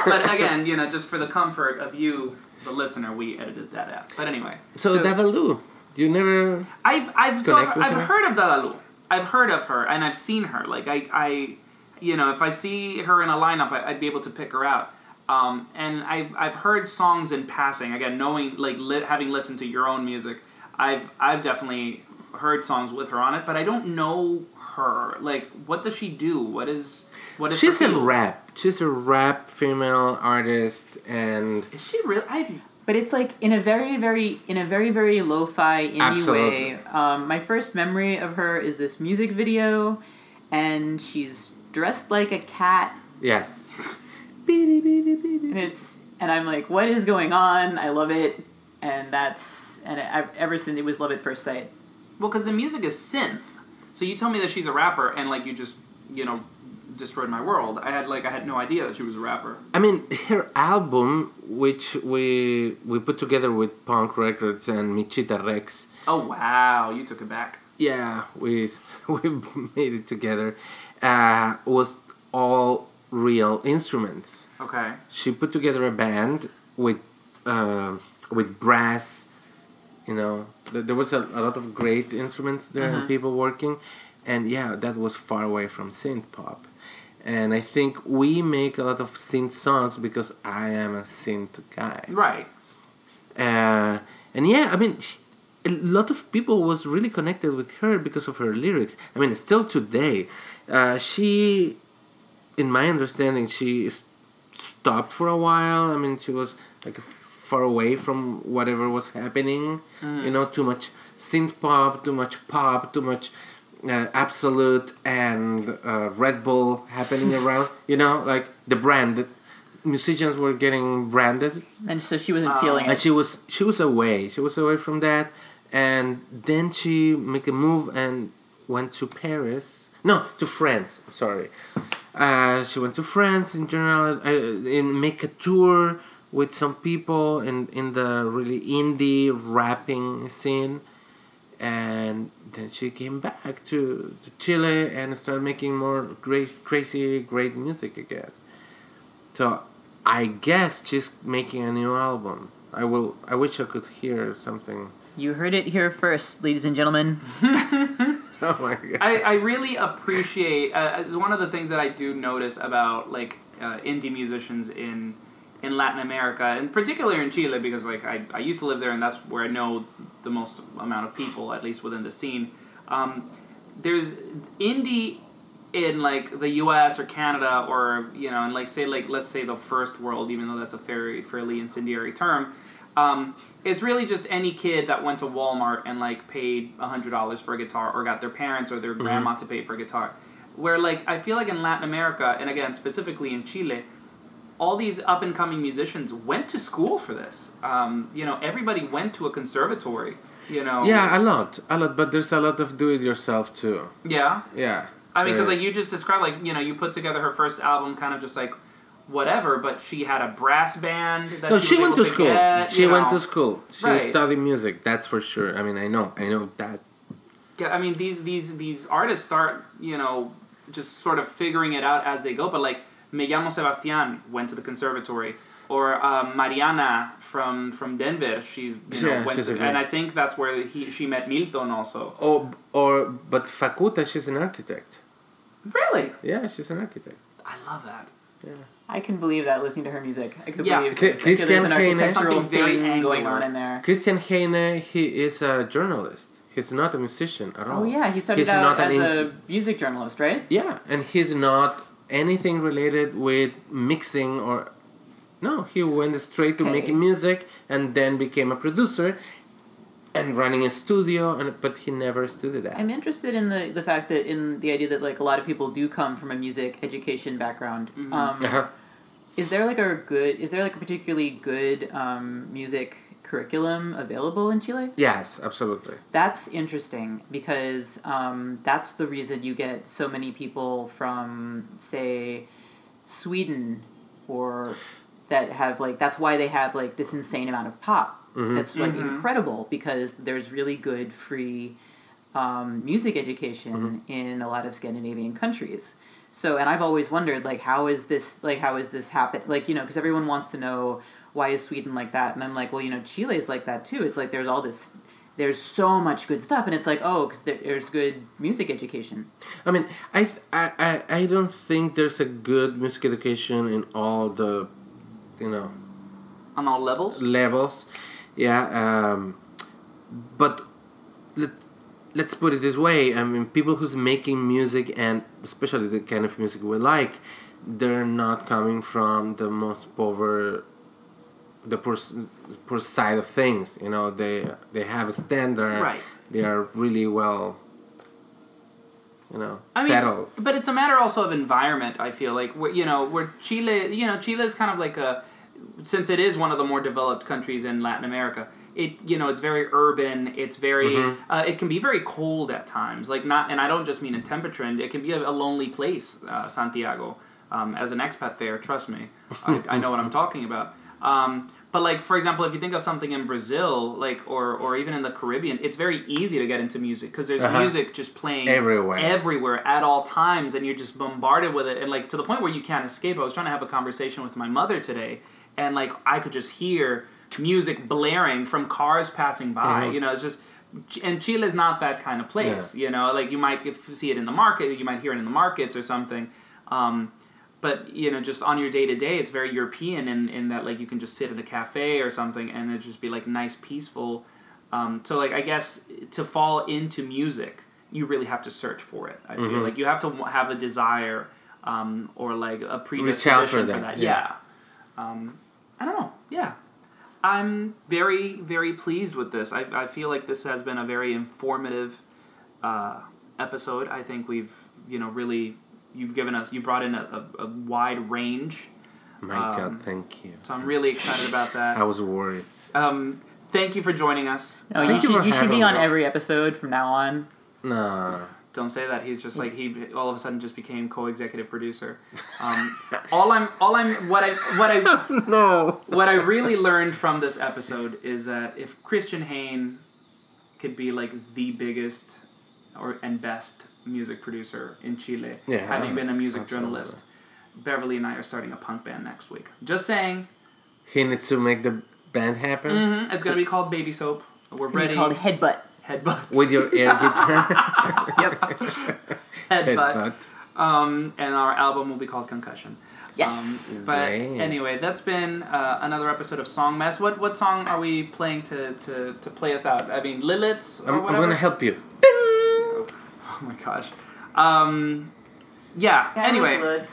but again, you know, just for the comfort of you, the listener, we edited that out. But anyway, So, Dadalu, you never. I've I've so I've, I've heard of Dalalu. I've heard of her and I've seen her. Like I I you know if I see her in a lineup, I, I'd be able to pick her out. Um, and I've I've heard songs in passing. Again, knowing like li- having listened to your own music, I've I've definitely heard songs with her on it, but I don't know her. Like, what does she do? What is what is? She's her a rap. She's a rap female artist, and Is she really? I But it's like in a very, very, in a very, very lo-fi indie Absolutely. way. Um, my first memory of her is this music video, and she's dressed like a cat, yes, <laughs> and it's, and I'm like, what is going on? I love it, and that's, and I, ever since it was love at first sight. Well, because the music is synth. So you tell me that she's a rapper, and like you just you know destroyed my world. I had like I had no idea that she was a rapper. I mean her album, which we we put together with Punk Records and Michita Rex. Oh wow, you took it back. Yeah, we <laughs> we made it together. Uh, was all real instruments. Okay. She put together a band with uh, with brass. You know, there was a, a lot of great instruments there and Mhm. people working, and yeah, that was far away from synth pop. and I think we make a lot of synth songs because I am a synth guy. Right. Uh, and yeah, I mean, sh a lot of people was really connected with her because of her lyrics. I mean, still today, uh, she, in my understanding, she stopped for a while. I mean, she was like far away from whatever was happening. Mm. You know, too much synth pop, too much pop, too much uh, Absolute and uh, Red Bull happening <laughs> around. You know, like the brand. that musicians were getting branded And so she wasn't feeling and it. she was she was away she was away from that and then she make a move and went to paris no to france sorry uh, she went to france in general uh, and make a tour with some people in in the really indie rapping scene and then she came back to, to chile and started making more great crazy great music again so I guess she's making a new album. I will. I wish I could hear something. You heard it here first, ladies and gentlemen. <laughs> <laughs> Oh my god. I, I really appreciate uh, one of the things that I do notice about like uh, indie musicians in in Latin America and particularly in Chile because like I, I used to live there and that's where I know the most amount of people at least within the scene. Um, there's indie in like the U.S. or Canada or you know and like say like let's say the first world even though that's a very fairly incendiary term. Um, it's really just any kid that went to Walmart and like paid hundred dollars for a guitar, or got their parents or their Mm-hmm. grandma to pay for a guitar. Where like I feel like in Latin America, and again specifically in Chile, all these up and coming musicians went to school for this. Um, you know, everybody went to a conservatory. You know. Yeah, a lot, a lot. But there's a lot of do it yourself too. Yeah. Yeah. I mean, because like you just described, like you know, you put together her first album, kind of just like whatever, but she had a brass band. That no, she, she went able to school. get, she went know. to school. She Right. studied music. That's for sure. I mean, I know, I know that. Yeah, I mean these these these artists start you know just sort of figuring it out as they go. But like Me llamo Sebastian went to the conservatory, or uh, Mariana from from Denver. She's you know Yeah, went she's to, and I think that's where he she met Milton also. Oh, or but Fakuta, she's an architect. Really? Yeah, she's an architect. I love that. Yeah. I can believe that listening to her music. I could Yeah. believe Cri- that Christian there's an Heyne- architectural Something very thing going on in there. Christian Heyne, he is a journalist. He's not a musician at oh, all. Oh yeah, he started He's out not as in- a music journalist, right? Yeah, and he's not anything related with mixing or. No, he went straight to Okay. making music and then became a producer and running a studio, and but he never studied that. I'm interested in the the fact that in the idea that like a lot of people do come from a music education background. Mm-hmm. Um, Uh-huh. Is there like a good? Is there like a particularly good um, music curriculum available in Chile? Yes, absolutely. That's interesting because um, that's the reason you get so many people from, say, Sweden, or that have like that's why they have like this insane amount of pop. Mhm. That's like Mhm. incredible because there's really good free um, music education in a lot of Scandinavian countries. So, and I've always wondered like how is this like how is this happen like you know because everyone wants to know why is Sweden like that and I'm like well you know Chile is like that too. It's like there's all this there's so much good stuff and it's like oh because there's good music education. I mean, I, th- I, I, I don't think there's a good music education in all the, you know, On all levels. levels. Yeah, um, but let, let's put it this way. I mean, people who's making music and especially the kind of music we like, they're not coming from the most poor, the poor, poor side of things. You know, they they have a standard. Right. They are really well. You know, I mean, settled. but it's a matter also of environment. I feel like you know where Chile, you know, Chile is kind of like a since it is one of the more developed countries in Latin America. It you know it's very urban. It's very Mhm. uh, it can be very cold at times. Like not and I don't just mean in temperature. And it can be a, a lonely place, uh, Santiago. Um, as an expat there, trust me, I, I know what I'm talking about. Um, but like for example, if you think of something in Brazil, like or or even in the Caribbean, it's very easy to get into music because there's Uh-huh. music just playing Everywhere. everywhere at all times and you're just bombarded with it and like to the point where you can't escape i was trying to have a conversation with my mother today and like i could just hear music blaring from cars passing by Mhm. you know it's just and chile is not that kind of place you know like you might see it in the market you might hear it in the markets or something Um, but you know, just on your day to day, it's very European in, in that like you can just sit at a cafe or something and it just be like nice, peaceful. Um, so like I guess to fall into music, you really have to search for it. I feel Mhm. like you have to have a desire um, or like a predisposition for for that, that. yeah. Yeah. I don't know. Yeah. I'm very, very pleased with this. I, I feel like this has been a very informative uh, episode. I think we've, you know, really, you've given us, you brought in a, a, a wide range. My Um, God, thank you. So I'm really excited about that. I was worried. Um, thank you for joining us. No, Uh, you should, you should be on every episode from now on. No. Don't say that. He's just like he all of a sudden just became co-executive producer. Um, <laughs> all I'm, all I'm, what I, what I, <laughs> no, what I really learned from this episode is that if Christian Heyne could be like the biggest or and best music producer in Chile, Yeah, having been a music absolutely. journalist, Beverly and I are starting a punk band next week. Just saying. He needs to make the band happen hmm It's gonna be called Baby Soap. We're It's gonna ready. be called Headbutt. Headbutt. with your air <laughs> guitar. Headbutt. Headbutt. Um, and our album will be called Concussion. Yes. Um, but Great. anyway, that's been uh, another episode of Song Mess. What what song are we playing to, to, to play us out? I mean, Lilith's or I'm, I'm gonna help you. Oh my gosh. Um, yeah. Anyway.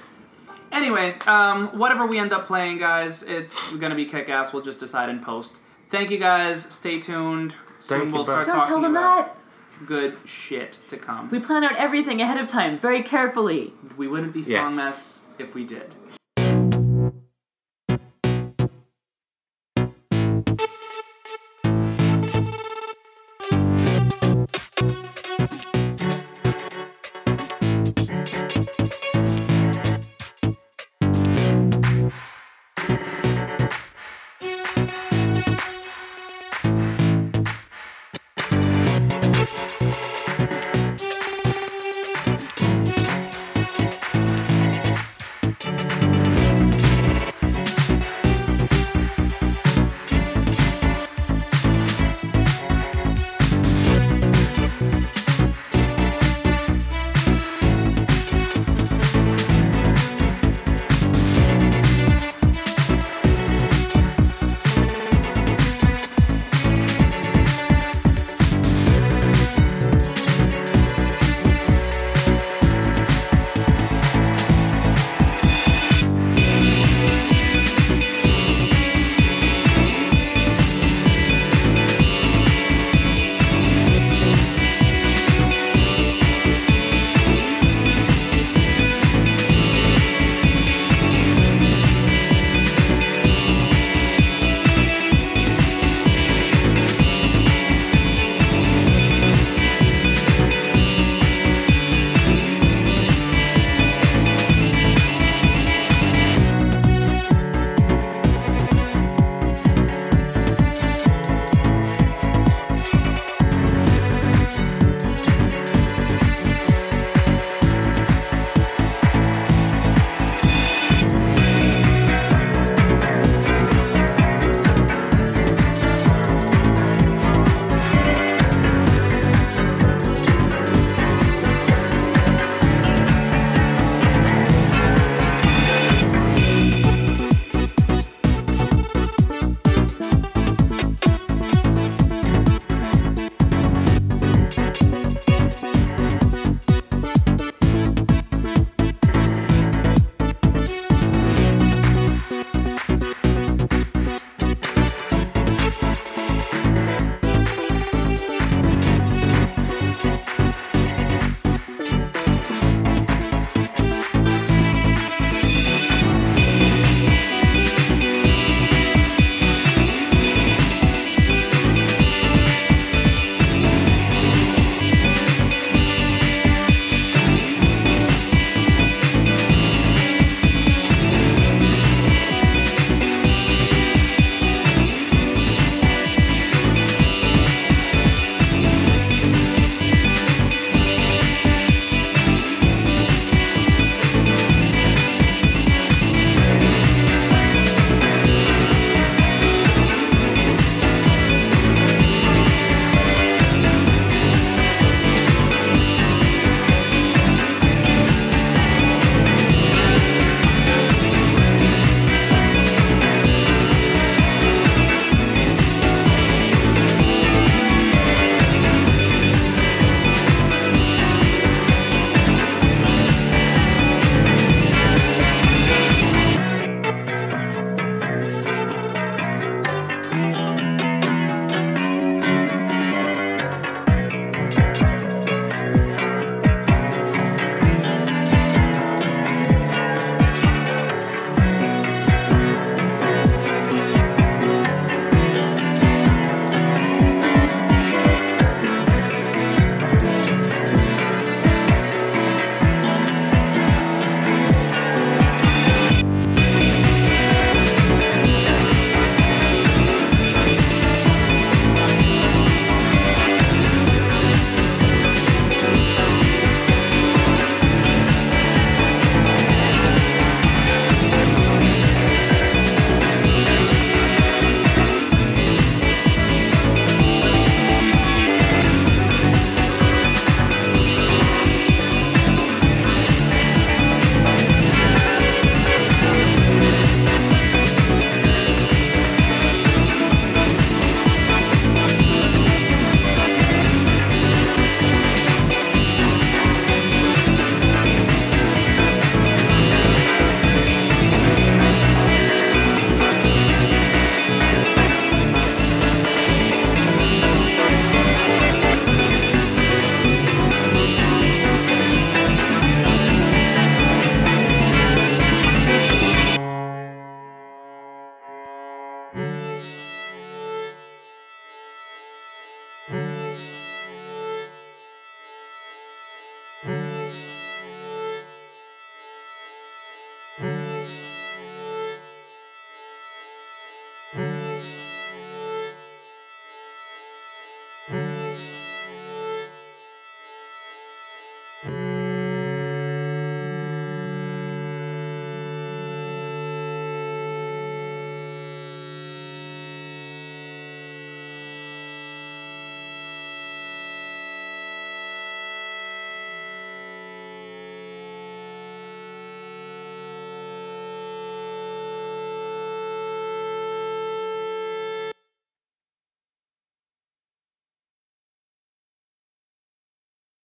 Anyway, um, whatever we end up playing, guys, it's gonna be kick ass. We'll just decide in post. Thank you, guys. Stay tuned. Soon you, we'll start. Don't talking tell them about that. good shit to come. We plan out everything ahead of time, very carefully. We wouldn't be Yes. song mess if we did.